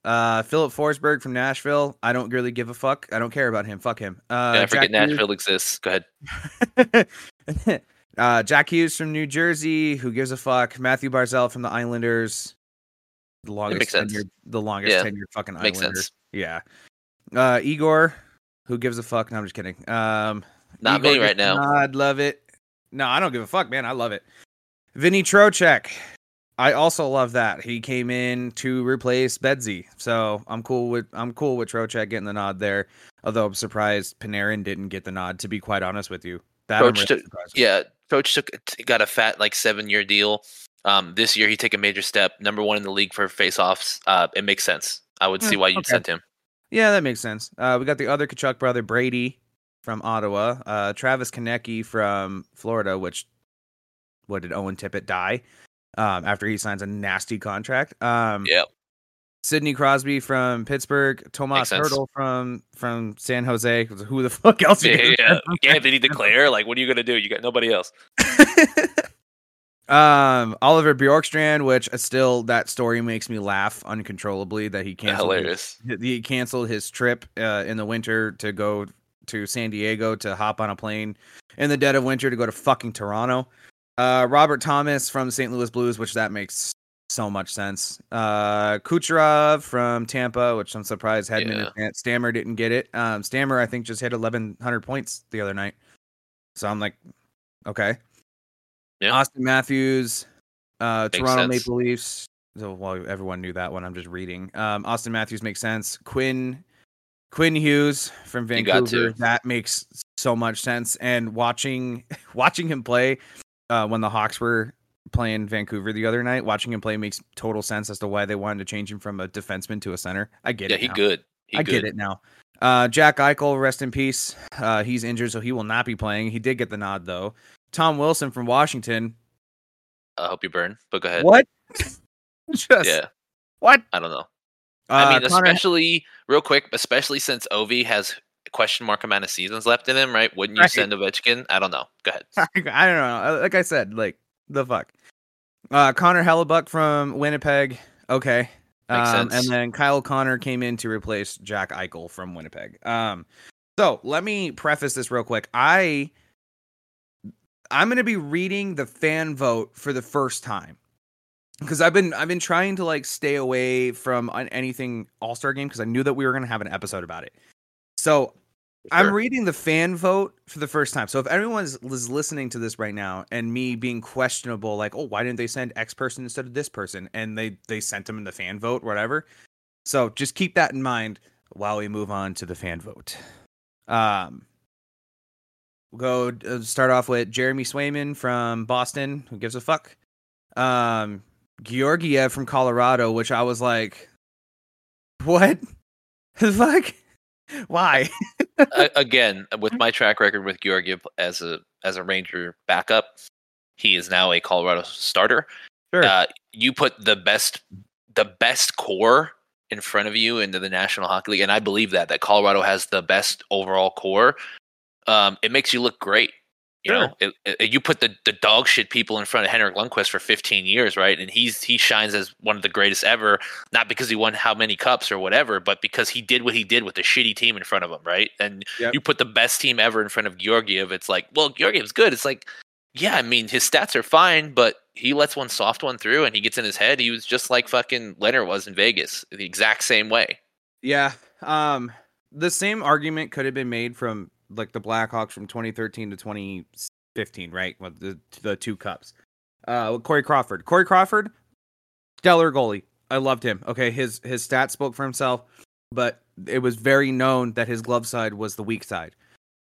Uh Filip Forsberg from Nashville. I don't really give a fuck. I don't care about him. Fuck him. Uh yeah, I forget Jack Hughes- Nashville exists. Go ahead. uh, Jack Hughes from New Jersey. Who gives a fuck? Mathew Barzal from the Islanders. The longest sense. the longest Yeah, tenured fucking Makes Islander. sense. Yeah. Uh, Igor. Who gives a fuck? No, I'm just kidding. Um, Not Igor me right now. I'd love it. No, I don't give a fuck, man. I love it. Vinny Trocheck. I also love that he came in to replace Bedsy, so I'm cool with I'm cool with Trocheck getting the nod there. Although I'm surprised Panarin didn't get the nod. To be quite honest with you, that really Yeah, Coach took got a fat like seven year deal. Um, this year he take a major step. Number one in the league for faceoffs. Uh, it makes sense. I would see Hmm, why you okay. sent him. Yeah, that makes sense. Uh, we got the other Tkachuk brother, Brady from Ottawa. Uh, Travis Konecny from Florida, which what did Owen Tippett die um, after he signs a nasty contract? Um, Yep. Sidney Crosby from Pittsburgh, Tomas. Hertl from from San Jose. Who the fuck else? Yeah, yeah. Anthony Duclair. Like, what are you gonna do? You got nobody else. um, Oliver Bjorkstrand, which still that story makes me laugh uncontrollably that he canceled his- he canceled his trip uh, in the winter to go to San Diego to hop on a plane in the dead of winter to go to fucking Toronto. Uh, Robert Thomas from St. Louis Blues, which that makes so much sense. Uh, Kucherov from Tampa, which I'm surprised Hedman and Stammer didn't get it. Um, Stammer, I think, just hit 1,100 points the other night. So I'm like, okay. Yeah. Auston Matthews, uh, Toronto sense. Maple Leafs. So, well, everyone knew that one. I'm just reading. Um, Auston Matthews makes sense. Quinn, Quinn Hughes from Vancouver. That makes so much sense. And watching watching him play uh, when the Hawks were playing Vancouver the other night, watching him play makes total sense as to why they wanted to change him from a defenseman to a center. I get Yeah, it. he now. good. He I good. get it now. Uh, Jack Eichel, rest in peace. Uh, he's injured, so he will not be playing. He did get the nod though. Tom Wilson from Washington. I hope you burn. But go ahead. What? Just Yeah, what? I don't know. Uh, I mean, Connor- especially real quick, especially since Ovi has question mark amount of seasons left in him, right? Wouldn't you Right. send Ovechkin? I don't know. Go ahead. I don't know. Like I said, like the fuck. Uh, Connor Hellebuyck from Winnipeg. Okay. Um. And then Kyle Connor came in to replace Jack Eichel from Winnipeg. Um, so let me preface this real quick. I I'm gonna be reading the fan vote for the first time because I've been I've been trying to like stay away from anything All Star game because I knew that we were gonna have an episode about it. So I'm reading the fan vote for the first time. So if is is listening to this right now and me being questionable, like, oh, why didn't they send X person instead of this person? And they they sent them in the fan vote, whatever. So just keep that in mind while we move on to the fan vote. Um, we'll go uh, start off with Jeremy Swayman from Boston. Who gives a fuck? Um, Georgiev from Colorado, which I was like, what the fuck? Why? Again, with my track record with Georgiev as a as a Ranger backup, he is now a Colorado starter. Sure. Uh, you put the best the best core in front of you into the National Hockey League, and I believe that that Colorado has the best overall core. Um, it makes you look great. You know, it, it- you put the, the dog shit people in front of Henrik Lundqvist for 15 years, right? And he's he shines as one of the greatest ever, not because he won how many cups or whatever, but because he did what he did with a shitty team in front of him, right? And Yep. you put the best team ever in front of Georgiev, it's like, well, Georgiev's good. It's like, yeah, I mean, his stats are fine, but he lets one soft one through and he gets in his head. He was just like fucking Leonard was in Vegas, the exact same way. Yeah. Um the same argument could have been made from like the Blackhawks from 2013 to 2015, right? With the the two cups. Uh Corey Crawford. Corey Crawford, stellar goalie. I loved him. Okay, his his stats spoke for himself, but it was very known that his glove side was the weak side.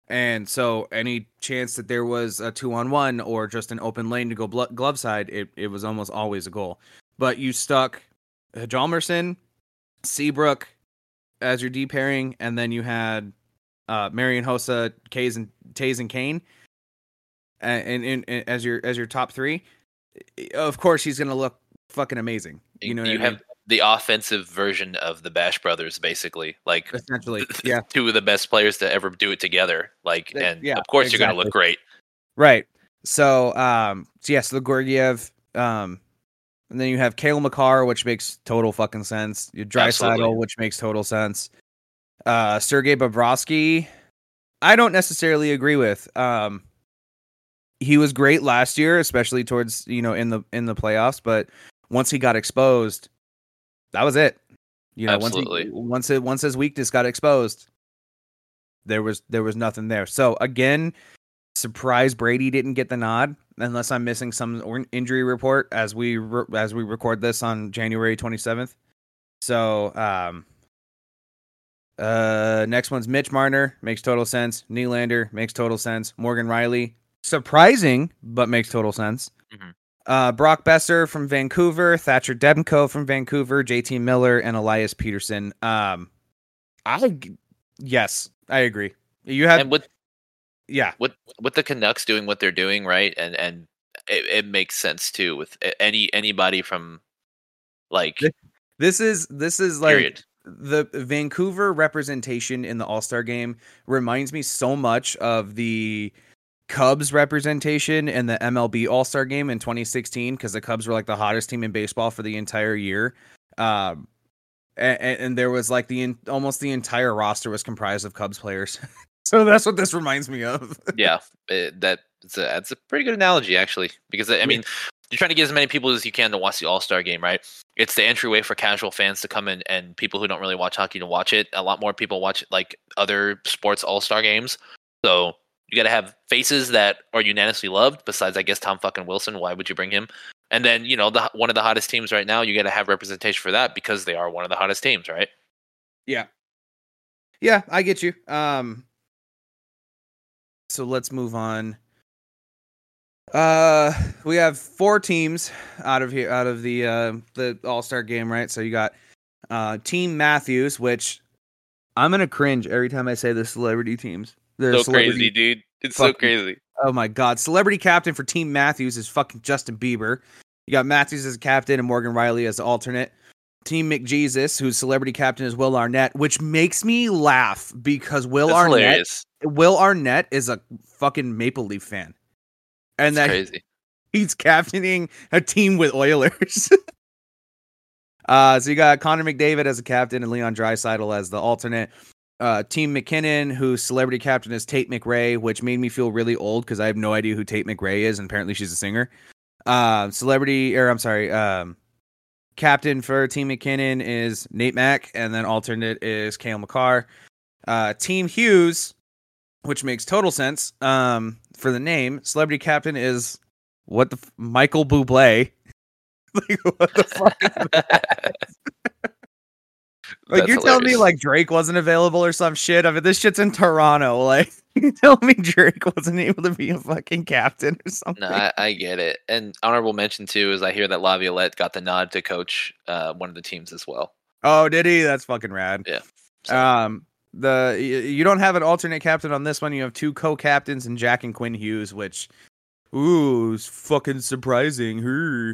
And so any chance that there was a 2 on 1 or just an open lane to go glove side, it it was almost always a goal. But you stuck Hjalmarsson, Seabrook, as your D pairing, and then you had uh Marian Hossa, Kays and Tays and Kane, and, and, and as your as your top three. Of course, he's gonna look fucking amazing. You know, you I have the offensive version of the Bash Brothers, basically. Like essentially, yeah, two of the best players to ever do it together. Like, and yeah, of course you're gonna look great. right. So, um, so yes, the Georgiev, um, and then you have Cale Makar, which makes total fucking sense. You. Draisaitl, which makes total sense. Uh, Sergei Bobrovsky, I don't necessarily agree with. Um, he was great last year, especially towards you know in the in the playoffs. But once he got exposed, that was it. You know, Absolutely. once he, once it once his weakness got exposed, there was there was nothing there. So again, surprised Brady didn't get the nod, unless I'm missing some injury report as we re- as we record this on January 27th. So um, uh, next one's Mitch Marner makes total sense. Nylander makes total sense. Morgan Rielly surprising but makes total sense. Mhm. Uh, Brock Boeser from Vancouver, Thatcher Demko from Vancouver, JT Miller, and Elias Pettersson. Um, I yes, I agree. You have and with yeah, with with the Canucks doing what they're doing, right? And and it, it makes sense too with any anybody from like this is this is like period. The Vancouver representation in the All Star game reminds me so much of the Cubs representation in the MLB All Star game in 2016 because the Cubs were like the hottest team in baseball for the entire year. Um, and, and there was like the in, almost the entire roster was comprised of Cubs players. so that's what this reminds me of. yeah, it, that it's a that's a pretty good analogy actually because I mean you're trying to get as many people as you can to watch the All Star game, right? It's the entryway for casual fans to come in and people who don't really watch hockey to watch it. A lot more people watch like other sports All Star games, so you got to have faces that are unanimously loved. Besides, I guess Tom fucking Wilson. Why would you bring him? And then you know the one of the hottest teams right now. You got to have representation for that because they are one of the hottest teams, right? Yeah. Yeah, I get you. Um so let's move on. Uh we have four teams out of here out of the uh the All-Star game, right? So you got uh Team Matthews, which I'm going to cringe every time I say the celebrity teams. The So crazy, dude. It's so crazy. Oh my god. Celebrity captain for Team Matthews is fucking Justin Bieber. You got Matthews as captain and Morgan Rielly as the alternate. Team McJesus, whose celebrity captain is Will Arnett, which makes me laugh because Will That's Arnett hilarious. Will Arnett is a fucking Maple Leaf fan. And That's that crazy. he's captaining a team with Oilers. uh, so you got Connor McDavid as a captain and Leon Draisaitl as the alternate. Uh, Team MacKinnon, whose celebrity captain is Tate McRae, which made me feel really old because I have no idea who Tate McRae is, and apparently she's a singer. Uh, celebrity, or I'm sorry, um, captain for Team MacKinnon is Nate Mack, and then alternate is Cale Makar. Uh, Team Hughes, which makes total sense um, for the name. Celebrity captain is what the f- Michael Bublé. like what the fuck? Like That's you're telling me like Drake wasn't available or some shit. I mean, this shit's in Toronto. Like you tell me Drake wasn't able to be a fucking captain or something? No, I, I get it. And honorable mention too is I hear that Laviolette got the nod to coach uh, one of the teams as well. oh, did he? That's fucking rad. Yeah. So, Um, the you don't have an alternate captain on this one. You have two co-captains and Jack and Quinn Hughes, which ooh, is fucking surprising. Uh,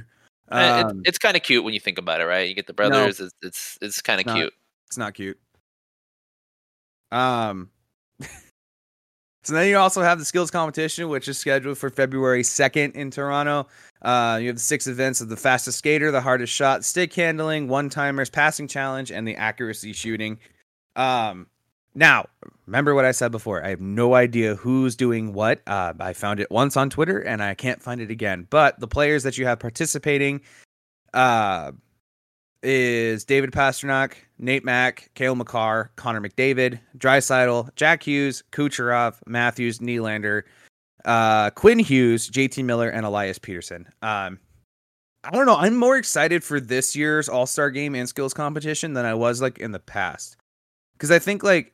it- Um, it's kind of cute when you think about it, right? You get the brothers. It's it's, it's kind of cute. It's not cute. Um. so then you also have the skills competition, which is scheduled for February second in Toronto. Uh, you have the six events of the fastest skater, the hardest shot, stick handling, one timers, passing challenge, and the accuracy shooting. Um. Now, remember what I said before. I have no idea who's doing what. Uh, I found it once on Twitter, and I can't find it again. But the players that you have participating, uh, is David Pastrnak, Nate Mack, Cale Makar, Connor McDavid, Draisaitl, Jack Hughes, Kucherov, Matthews, Nylander, uh, Quinn Hughes, JT Miller, and Elias Pettersson. Um, I don't know. I'm more excited for this year's All Star Game and Skills Competition than I was like in the past, because I think like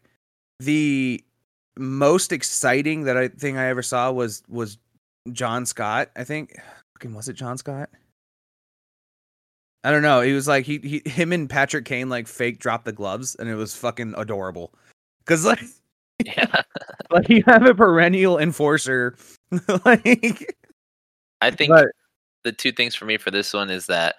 the most exciting that I think I ever saw was was John Scott. I think, fucking was it John Scott? I don't know. He was like he, he him and Patrick Kane like fake dropped the gloves and it was fucking adorable. Cause like Yeah, like you have a perennial enforcer. like I think but the two things for me for this one is that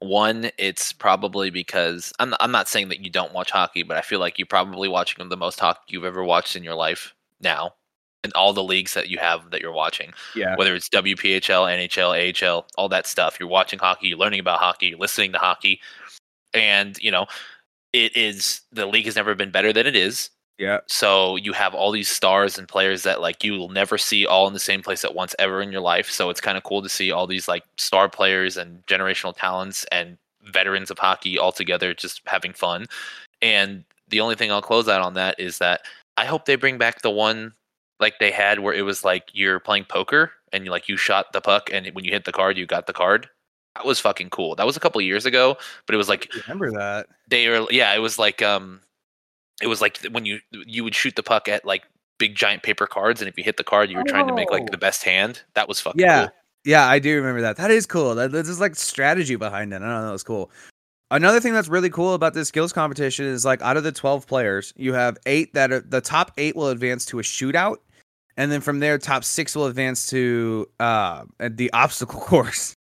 one, it's probably because I'm I'm not saying that you don't watch hockey, but I feel like you're probably watching the most hockey you've ever watched in your life now, in all the leagues that you have that you're watching. yeah. whether it's WPHL, NHL, AHL, all that stuff. You're watching hockey, you're learning about hockey, you're listening to hockey, and you know, it is the league has never been better than it is. Yeah. So you have all these stars and players that like you will never see all in the same place at once ever in your life. So it's kind of cool to see all these like star players and generational talents and veterans of hockey all together just having fun. And the only thing I'll close out on that is that I hope they bring back the one like they had where it was like you're playing poker and you like you shot the puck and when you hit the card you got the card. That was fucking cool. That was a couple years ago, but it was like Remember that. they were yeah it was like um it was like when you you would shoot the puck at like big giant paper cards and if you hit the card you were trying to make like Oh. the best hand that was fucking Yeah. cool Yeah, I do remember that. That is cool. That, there's like strategy behind it. I don't know. That was cool. Another thing that's really cool about this skills competition is like out of the 12 players, you have eight that are the top eight will advance to a shootout. And then from there, top six will advance to uh, the obstacle course.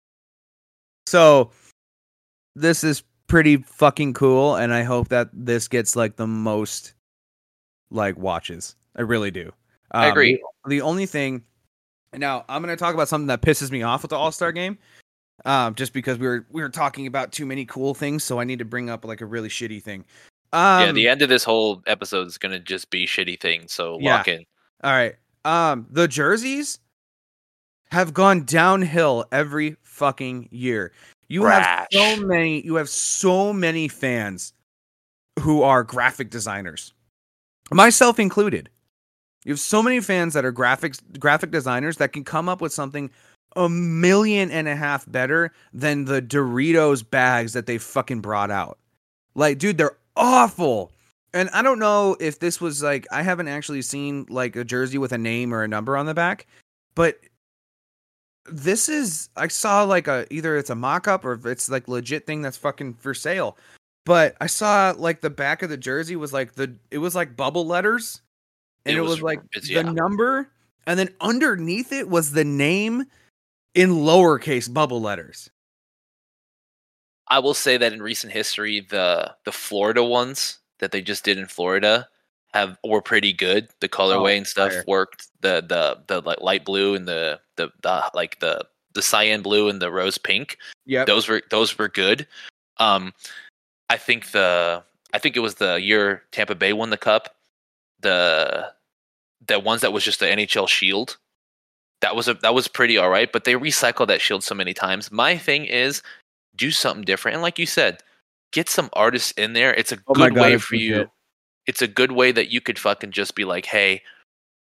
So this is pretty fucking cool. And I hope that this gets like the most like watches. I really do. I Um, agree. The, only thing now I'm going to talk about something that pisses me off with the All Star game, um, just because we were we were talking about too many cool things, so I need to bring up like a really shitty thing. Um, yeah the end of this whole episode is gonna just be shitty things so Yeah. lock in all right, um, the jerseys have gone downhill every fucking year. You have so many. You have so many fans who are graphic designers, myself included. You have so many fans that are graphics graphic designers that can come up with something a million and a half better than the Doritos bags that they fucking brought out. Like, dude, they're awful. And I don't know if this was like I haven't actually seen like a jersey with a name or a number on the back, but this is I saw like a either it's a mock-up or it's like legit thing that's fucking for sale. But I saw like the back of the jersey was like the it was like bubble letters and It it, was was, like the number and then underneath it was the name in lowercase bubble letters. i will say that in recent history the the florida ones that they just did in florida have were pretty good the colorway and stuff fire. worked the the the like light blue and the the, the like the the cyan blue and the rose pink Yep. those were those were good. Um, I think the I think it was the year Tampa Bay won the cup. The the ones that was just the NHL shield. That was a that was pretty all right, but they recycled that shield so many times. My thing is do something different, and like you said, get some artists in there. It's a Oh good way for you. legit. It's a good way that you could fucking just be like, hey,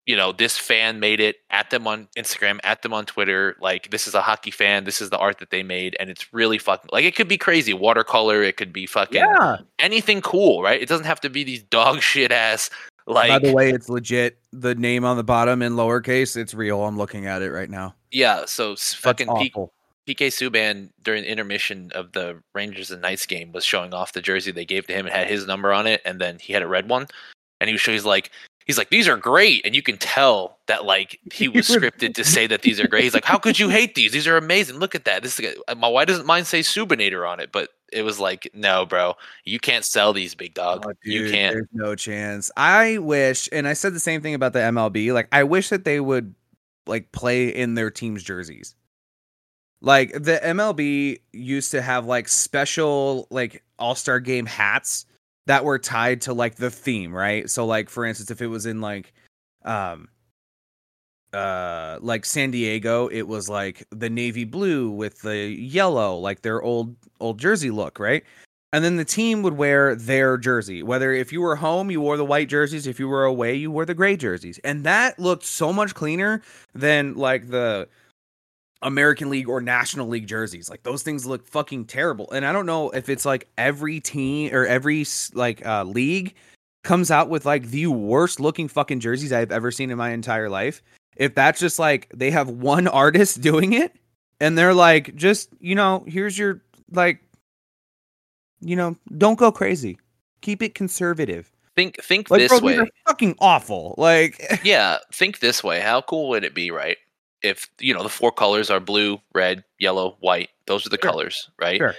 you know, this fan made it at them on Instagram, at them on Twitter. Like, this is a hockey fan. This is the art that they made. And it's really fucking, like, it could be crazy. Watercolor, it could be fucking Yeah. anything cool, right? It doesn't have to be these dog shit ass, like, By the way, it's legit. The name on the bottom in lowercase, it's real. I'm looking at it right now. yeah. So fucking P- awful. PK Subban during intermission of the Rangers and Knights game was showing off the jersey they gave to him. and had his number on it, and then he had a red one. And he was showing, he's like, he's like, these are great, and you can tell that like he was scripted to say that these are great. He's like, how could you hate these? These are amazing. Look at that. This is uh, my why doesn't mine say Subinator on it? But it was like, no, bro, you can't sell these, big dog. Oh, you can't. There's no chance. I wish, and I said the same thing about the MLB. Like, I wish that they would like play in their team's jerseys. Like the MLB used to have like special like All Star Game hats that were tied to like the theme, right? So, like for instance, if it was in like, um, uh, like San Diego, it was like the navy blue with the yellow, like their old old jersey look, right? and then the team would wear their jersey. Whether if you were home, you wore the white jerseys. If you were away, you wore the gray jerseys, and that looked so much cleaner than like the American League or National League jerseys. Like those things look fucking terrible. And I don't know if it's like every team or every like uh, league comes out with like the worst looking fucking jerseys I've ever seen in my entire life. If that's just like they have one artist doing it, and they're like, just you know, here's your like you know, don't go crazy. Keep it conservative. Think think Like, this bro, way. fucking awful. Like, yeah, think this way. How cool would it be, right? If you know the four colors are blue, red, yellow, white. Those are the Sure. colors, right? Sure.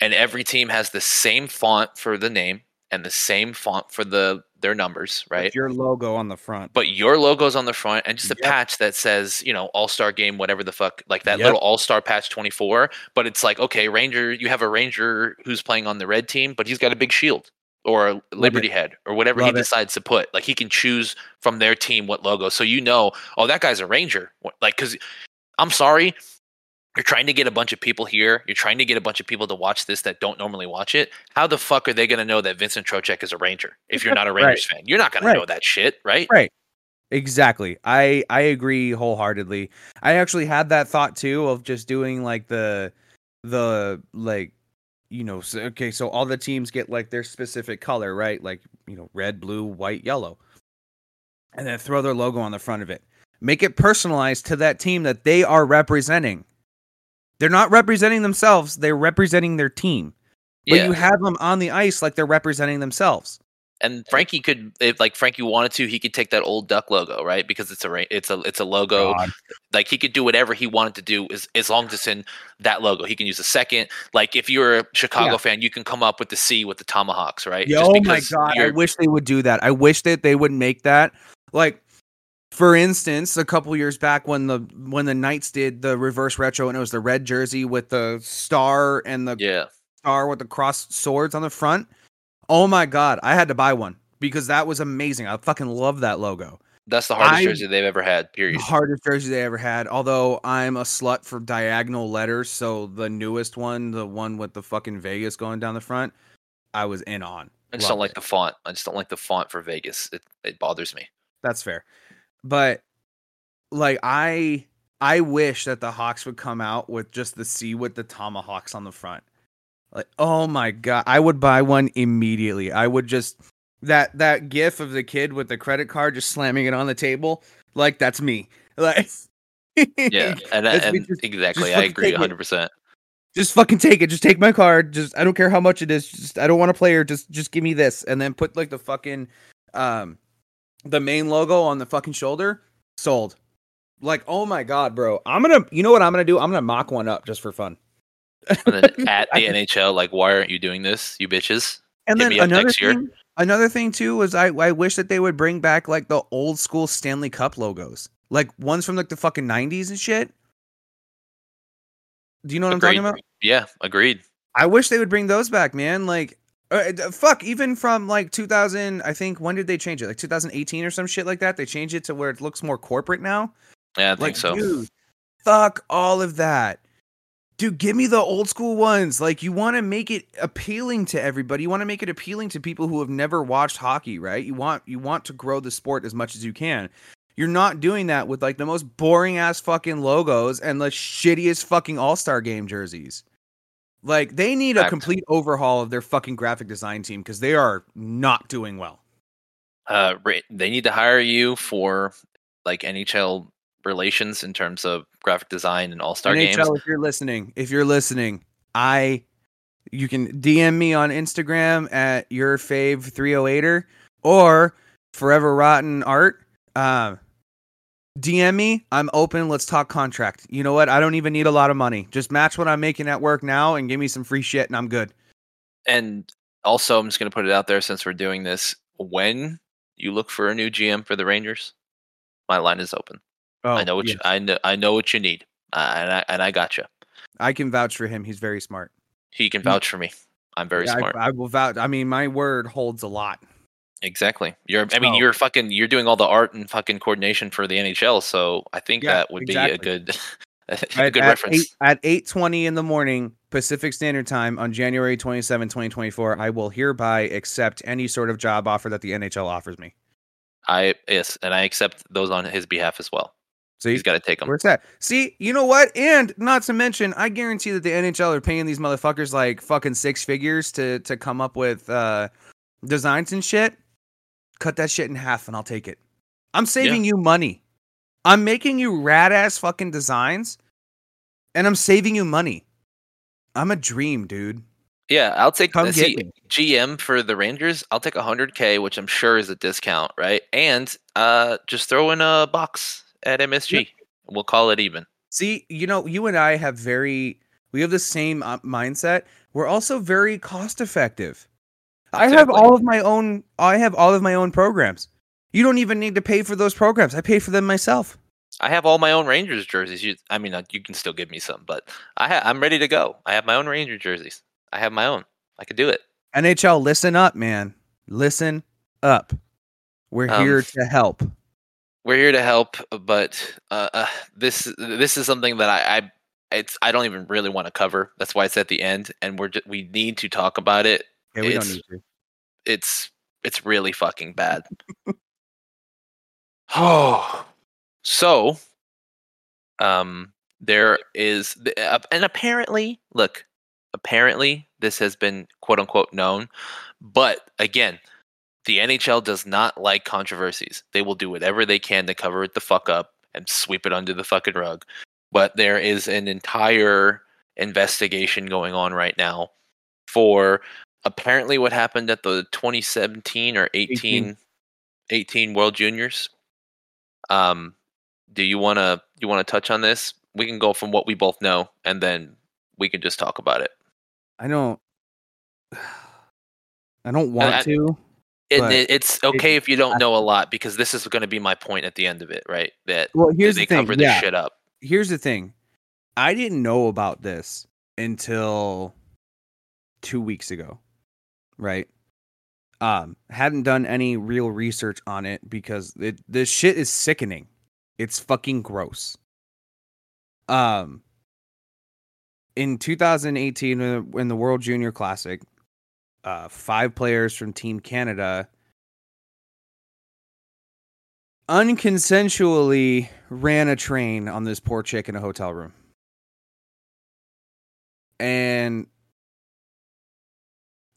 And every team has the same font for the name and the same font for the their numbers, right? with your logo on the front. But your logo's on the front and just a Yep. patch that says, you know, All Star Game, whatever the fuck, like that Yep. little All Star patch 24. But it's like, okay, Ranger, you have a Ranger who's playing on the red team, but he's got a big shield or Liberty head or whatever he it. decides to put. Like he can choose from their team what logo. So you know, oh, that guy's a Ranger. Like, because I'm sorry, you're trying to get a bunch of people here. You're trying to get a bunch of people to watch this that don't normally watch it. How the fuck are they going to know that Vincent Trocheck is a Ranger if you're not a Right. Rangers fan? You're not going to know that shit, right? Right. Exactly. I I agree wholeheartedly. I actually had that thought too of just doing like the the like you know so, okay so all the teams get like their specific color right? Like you know red blue white yellow. And then throw their logo on the front of it. Make it personalized to that team that they are representing. They're not representing themselves they're representing their team. But Yeah. you have them on the ice like they're representing themselves and Frankie could, if like Frankie wanted to, he could take that old duck logo, right? Because it's a it's a it's a logo. God. Like he could do whatever he wanted to do as as long as it's in that logo. He can use a second. Like if you're a Chicago Yeah. fan, you can come up with the C with the tomahawks, right? Yo, oh my god! I wish they would do that. I wish that they would make that like, for instance, a couple years back when the when the Knights did the reverse retro and it was the red jersey with the star and the yeah. star with the crossed swords on the front. Oh my god! I had to buy one because that was amazing. I fucking love that logo. That's the hardest I- jersey they've ever had. The Period. hardest jersey they ever had. Although I'm a slut for diagonal letters, so the newest one, the one with the fucking Vegas going down the front, I was in on. I just don't like it. the font. I just don't like the font for Vegas. It it bothers me. That's fair. But like I I wish that the Hawks would come out with just the C with the tomahawks on the front. Like, oh my god, I would buy one immediately. I would just that that gif of the kid with the credit card just slamming it on the table, like that's me. Like Yeah, and, and just- exactly, just I agree 100. percent just fucking take it. Just take my card. Just I don't care how much it is. Just I don't want to play her. Just just give me this, and then put like the fucking um the main logo on the fucking shoulder. Sold. Like oh my god, bro. I'm gonna. You know what I'm gonna do? I'm gonna mock one up just for fun. And then at the NHL, like, why aren't you doing this, you bitches? And Hit then another next year. thing, another thing too was I I wish that they would bring back like the old school Stanley Cup logos, like ones from like the fucking 90s and shit. Do you know what I'm talking about? Yeah, agreed. I wish they would bring those back, man. Like, uh, fuck, even from like 2000, I think when did they change it? Like 2018 or some shit like that. They changed it to where it looks more corporate now. Yeah, I think Like, so. dude, fuck all of that. Dude, give me the old school ones. Like, you want to make it appealing to everybody. You want to make it appealing to people who have never watched hockey, right? You want you want to grow the sport as much as you can. You're not doing that with like the most boring ass fucking logos and the shittiest fucking All Star game jerseys. Like they need a complete overhaul of their fucking graphic design team because they are not doing well. Uh, they need to hire you for like NHL relations in terms of graphic design and All Star games. if you're listening, if you're listening, I you can DM me on Instagram at your fave 308er or forever rotten art. Um DM me. I'm open. Let's talk contract. You know what? I don't even need a lot of money. Just match what I'm making at work now and give me some free shit and I'm good. And also, I'm just going to put it out there since we're doing this. When you look for a new GM for the Rangers, my line is open. Oh, I know what yes. you, I know. I know what you need, uh, and I and I got you. I can vouch for him. He's very smart. He can vouch for me. I'm very Yeah, smart. I, will vouch. I mean, my word holds a lot. exactly. You're. I mean, So- you're fucking. You're doing all the art and fucking coordination for the NHL. So I think Yeah, that would be a good, a At- good at reference. Eight, at 8:20 in the morning Pacific Standard Time on January 27, 2024, I will hereby accept any sort of job offer that the NHL offers me. I yes, and I accept those on his behalf as well. So He's got to take them. Where's that? See, you know what? And not to mention, I guarantee that the NHL are paying these motherfuckers like fucking six figures to to come up with uh designs and shit. Cut that shit in half and I'll take it. I'm saving you money. I'm making you rad ass fucking designs and I'm saving you money. I'm a dream, dude. Yeah, I'll take. Come see. GM for the Rangers, I'll take 100k, which I'm sure is a discount, right? And uh, just throw in a box at MSG. We'll call it even. See, you know, you and I have very we have the same uh, mindset. We're also very cost effective. I have all of my own I have all of my own programs. You don't even need to pay for those programs. I pay for them myself. I have all my own Rangers jerseys. You, I mean, uh, you can still give me some, but I ha- I'm ready to go. I have my own Ranger jerseys. I have my own. I could do it. NHL, listen up, man. Listen up. We're Um, here to help. We're here to help, but uh, uh, this this is something that I, I it's I don't even really want to cover. That's why it's at the end, and we're just, we need to talk about it. Okay, we don't it's- need to. it's it's really fucking bad. oh, so um, there is, uh, and apparently, look, apparently this has been quote unquote known, but again, the NHL does not like controversies. They will do whatever they can to cover it the fuck up and sweep it under the fucking rug. But there is an entire investigation going on right now for apparently what happened at the 2017 or 18 18, World Juniors. Um do you want to you want to touch on this? We can go from what we both know and then we can just talk about it. I don't I don't want I- to. And it, it's okay if you don't know a lot because this is going to be my point at the end of it, right? That Well, here's they the thing. cover this yeah. shit up. here's the thing. I didn't know about this until two weeks ago. Right. Um, hadn't done any real research on it because it this shit is sickening. It's fucking gross. Um in 2018 uh, in the World Junior Classic, uh five players from Team Canada unconsensually ran a train on this poor chick in a hotel room. And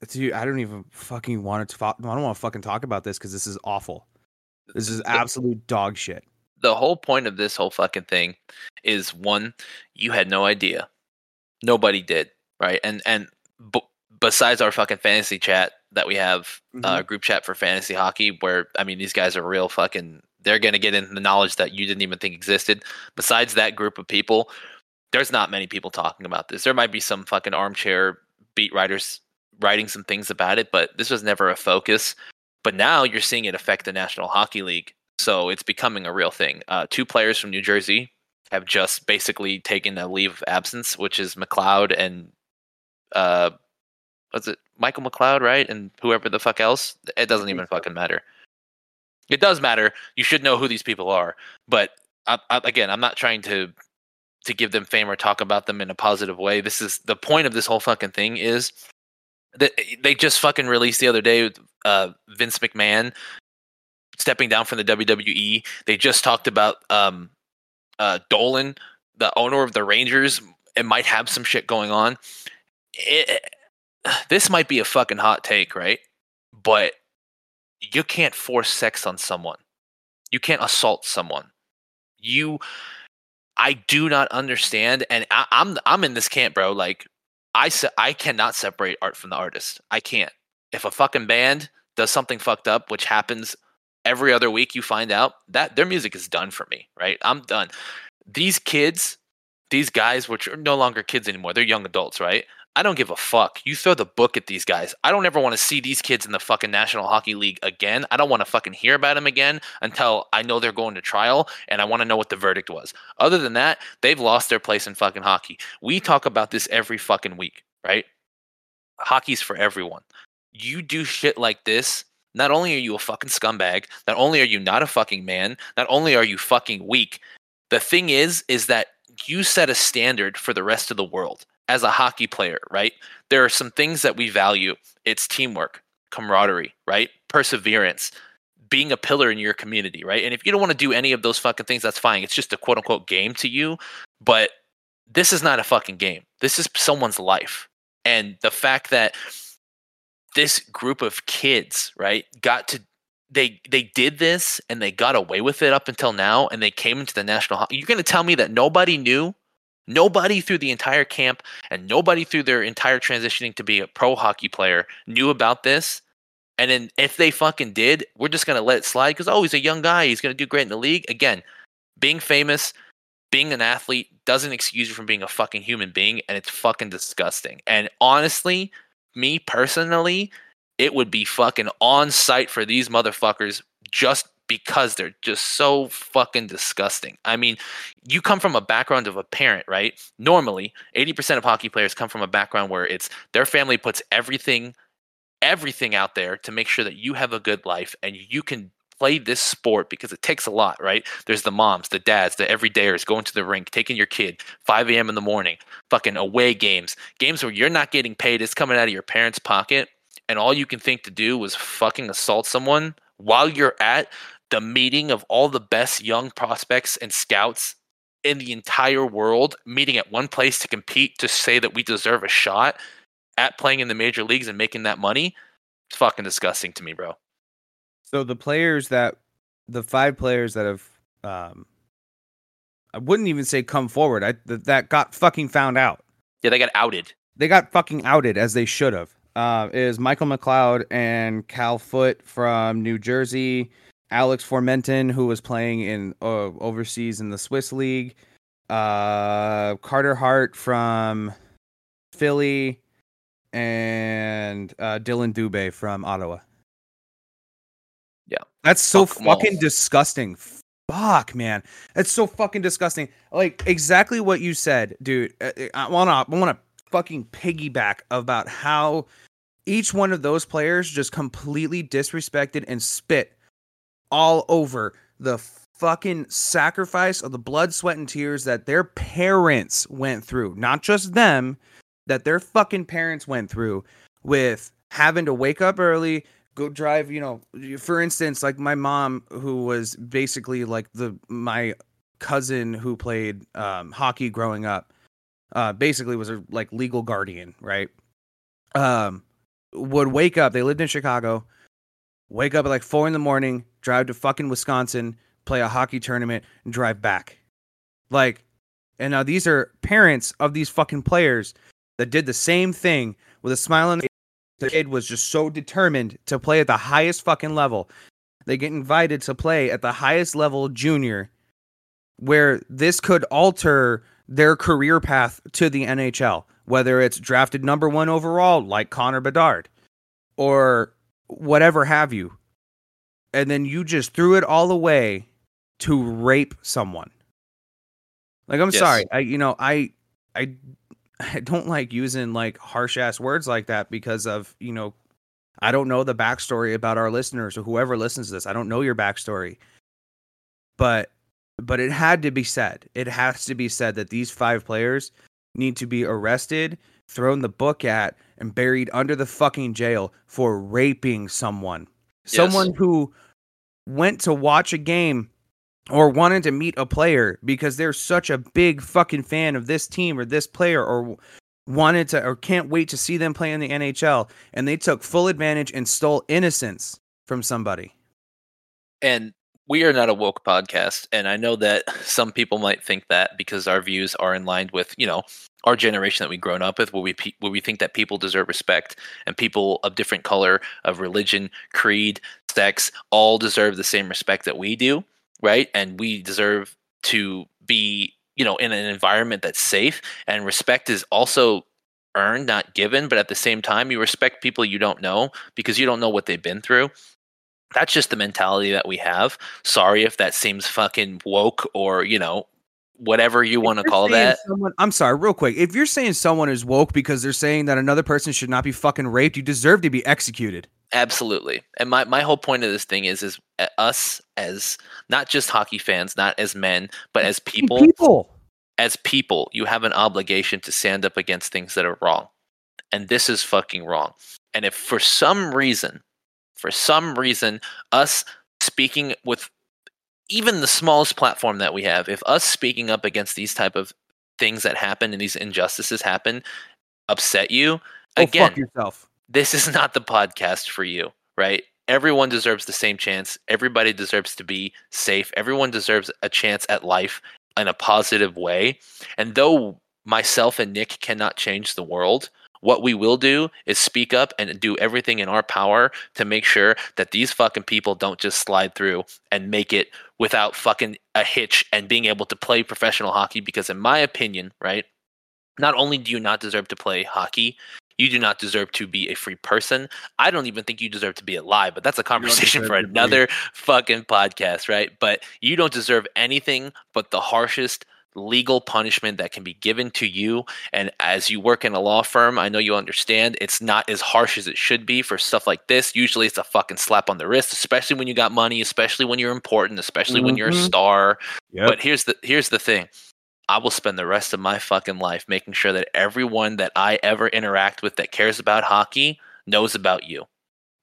dude, I don't even fucking want to talk. I don't want to fucking talk about this because this is awful. This is absolute dog shit. the whole point of this whole fucking thing is one you had no idea nobody did right and and b- besides our fucking fantasy chat that we have uh group chat for fantasy hockey where i mean these guys are real fucking they're gonna get in the knowledge that you didn't even think existed. Besides that group of people there's not many people talking about this. There might be some fucking armchair beat writers writing some things about it but this was never a focus. But now you're seeing it affect the national hockey league. So it's becoming a real thing. Uh, two players from New Jersey have just basically taken a leave of absence, which is McLeod and uh, what's it, Michael McLeod, right? And whoever the fuck else. It doesn't even fucking matter. It does matter. You should know who these people are. But I, I, again, I'm not trying to to give them fame or talk about them in a positive way. This is the point of this whole fucking thing is that they just fucking released the other day. Uh, Vince McMahon stepping down from the WWE. They just talked about um, uh, Dolan, the owner of the Rangers, it might have some shit going on. It, this might be a fucking hot take, right? But you can't force sex on someone. You can't assault someone. You, I do not understand, and I, I'm I'm in this camp, bro. Like I se- I cannot separate art from the artist. I can't. If a fucking band does something fucked up, which happens every other week, you find out that their music is done for me. Right? I'm done. These kids, these guys, which are no longer kids anymore, they're young adults, right? I don't give a fuck. You throw the book at these guys. I don't ever want to see these kids in the fucking National Hockey League again. I don't want to fucking hear about them again until I know they're going to trial and I want to know what the verdict was. Other than that, they've lost their place in fucking hockey. We talk about this every fucking week, right? Hockey's for everyone. You do shit like this, not only are you a fucking scumbag, not only are you not a fucking man, not only are you fucking weak, the thing is, is that you set a standard for the rest of the world as a hockey player, right? There are some things that we value. It's teamwork, camaraderie, right? Perseverance, being a pillar in your community, right? And if you don't want to do any of those fucking things, that's fine. It's just a quote unquote game to you. But this is not a fucking game. This is someone's life. And the fact that this group of kids, right, got to they they did this and they got away with it up until now and they came into the national you're going to tell me that nobody knew Nobody through the entire camp and nobody through their entire transitioning to be a pro hockey player knew about this. And then if they fucking did, we're just gonna let it slide because oh, he's a young guy, he's gonna do great in the league. Again, being famous, being an athlete doesn't excuse you from being a fucking human being, and it's fucking disgusting. And honestly, me personally, it would be fucking on site for these motherfuckers just because they're just so fucking disgusting. I mean, you come from a background of a parent, right? Normally, 80% of hockey players come from a background where it's their family puts everything everything out there to make sure that you have a good life and you can play this sport because it takes a lot, right? There's the moms, the dads, the everydayers going to the rink, taking your kid 5 a.m. in the morning, fucking away games, games where you're not getting paid, it's coming out of your parents' pocket, and all you can think to do was fucking assault someone while you're at the meeting of all the best young prospects and scouts in the entire world meeting at one place to compete to say that we deserve a shot at playing in the major leagues and making that money it's fucking disgusting to me bro. So the players that the five players that have um i wouldn't even say come forward. I th- that got fucking found out. Yeah they got outed. They got fucking outed as they should have. Uh, is michael mcleod and cal Foote from new jersey Alex Formenton, who was playing in uh, overseas in the Swiss league, uh, Carter Hart from Philly, and uh, Dillon Dubé from Ottawa. Yeah, that's so Fuck fucking disgusting. Fuck, man, that's so fucking disgusting. Like exactly what you said, dude. Uh, uh, I wanna, I wanna fucking piggyback about how each one of those players just completely disrespected and spit all over the fucking sacrifice of the blood, sweat, and tears that their parents went through. Not just them, that their fucking parents went through with having to wake up early, go drive, you know, for instance, like my mom, who was basically like the my cousin who played um, hockey growing up, uh, basically was a like legal guardian, right? Um, would wake up. They lived in Chicago wake up at like four in the morning, drive to fucking Wisconsin, play a hockey tournament, and drive back. Like, and now these are parents of these fucking players that did the same thing with a smile on the the kid was just so determined to play at the highest fucking level. They get invited to play at the highest level junior, where this could alter their career path to the NHL, whether it's drafted number one overall, like Connor Bedard, or whatever have you, and then you just threw it all away to rape someone. Like I'm yes. sorry, I you know I I I don't like using like harsh ass words like that because of you know I don't know the backstory about our listeners or whoever listens to this. I don't know your backstory, but but it had to be said. It has to be said that these five players need to be arrested, thrown the book at, and buried under the fucking jail for raping someone. Yes. Someone who went to watch a game or wanted to meet a player because they're such a big fucking fan of this team or this player or wanted to or can't wait to see them play in the NHL and they took full advantage and stole innocence from somebody. And we are not a woke podcast and I know that some people might think that because our views are in line with, you know, our generation that we've grown up with where we where we think that people deserve respect and people of different color, of religion, creed, sex all deserve the same respect that we do, right? And we deserve to be you know in an environment that's safe and respect is also earned not given but at the same time you respect people you don't know because you don't know what they've been through that's just the mentality that we have sorry if that seems fucking woke or you know whatever you want to call that someone, i'm sorry real quick if you're saying someone is woke because they're saying that another person should not be fucking raped you deserve to be executed absolutely and my, my whole point of this thing is is uh, us as not just hockey fans not as men but as people people as people, you have an obligation to stand up against things that are wrong. And this is fucking wrong. And if for some reason, for some reason, us speaking with even the smallest platform that we have, if us speaking up against these type of things that happen and these injustices happen upset you, oh, again, yourself. this is not the podcast for you, right? Everyone deserves the same chance. Everybody deserves to be safe. Everyone deserves a chance at life in a positive way. And though myself and Nick cannot change the world, what we will do is speak up and do everything in our power to make sure that these fucking people don't just slide through and make it without fucking a hitch and being able to play professional hockey. Because, in my opinion, right, not only do you not deserve to play hockey, you do not deserve to be a free person. I don't even think you deserve to be alive, but that's a conversation for another fucking podcast, right? But you don't deserve anything but the harshest legal punishment that can be given to you. And as you work in a law firm, I know you understand it's not as harsh as it should be for stuff like this. Usually it's a fucking slap on the wrist, especially when you got money, especially when you're important, especially mm-hmm. when you're a mm-hmm. star. Yep. But here's the here's the thing. I will spend the rest of my fucking life making sure that everyone that I ever interact with that cares about hockey knows about you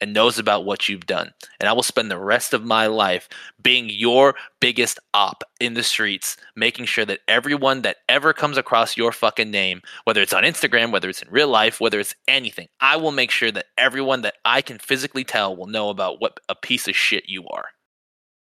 and knows about what you've done. And I will spend the rest of my life being your biggest op in the streets, making sure that everyone that ever comes across your fucking name, whether it's on Instagram, whether it's in real life, whether it's anything, I will make sure that everyone that I can physically tell will know about what a piece of shit you are.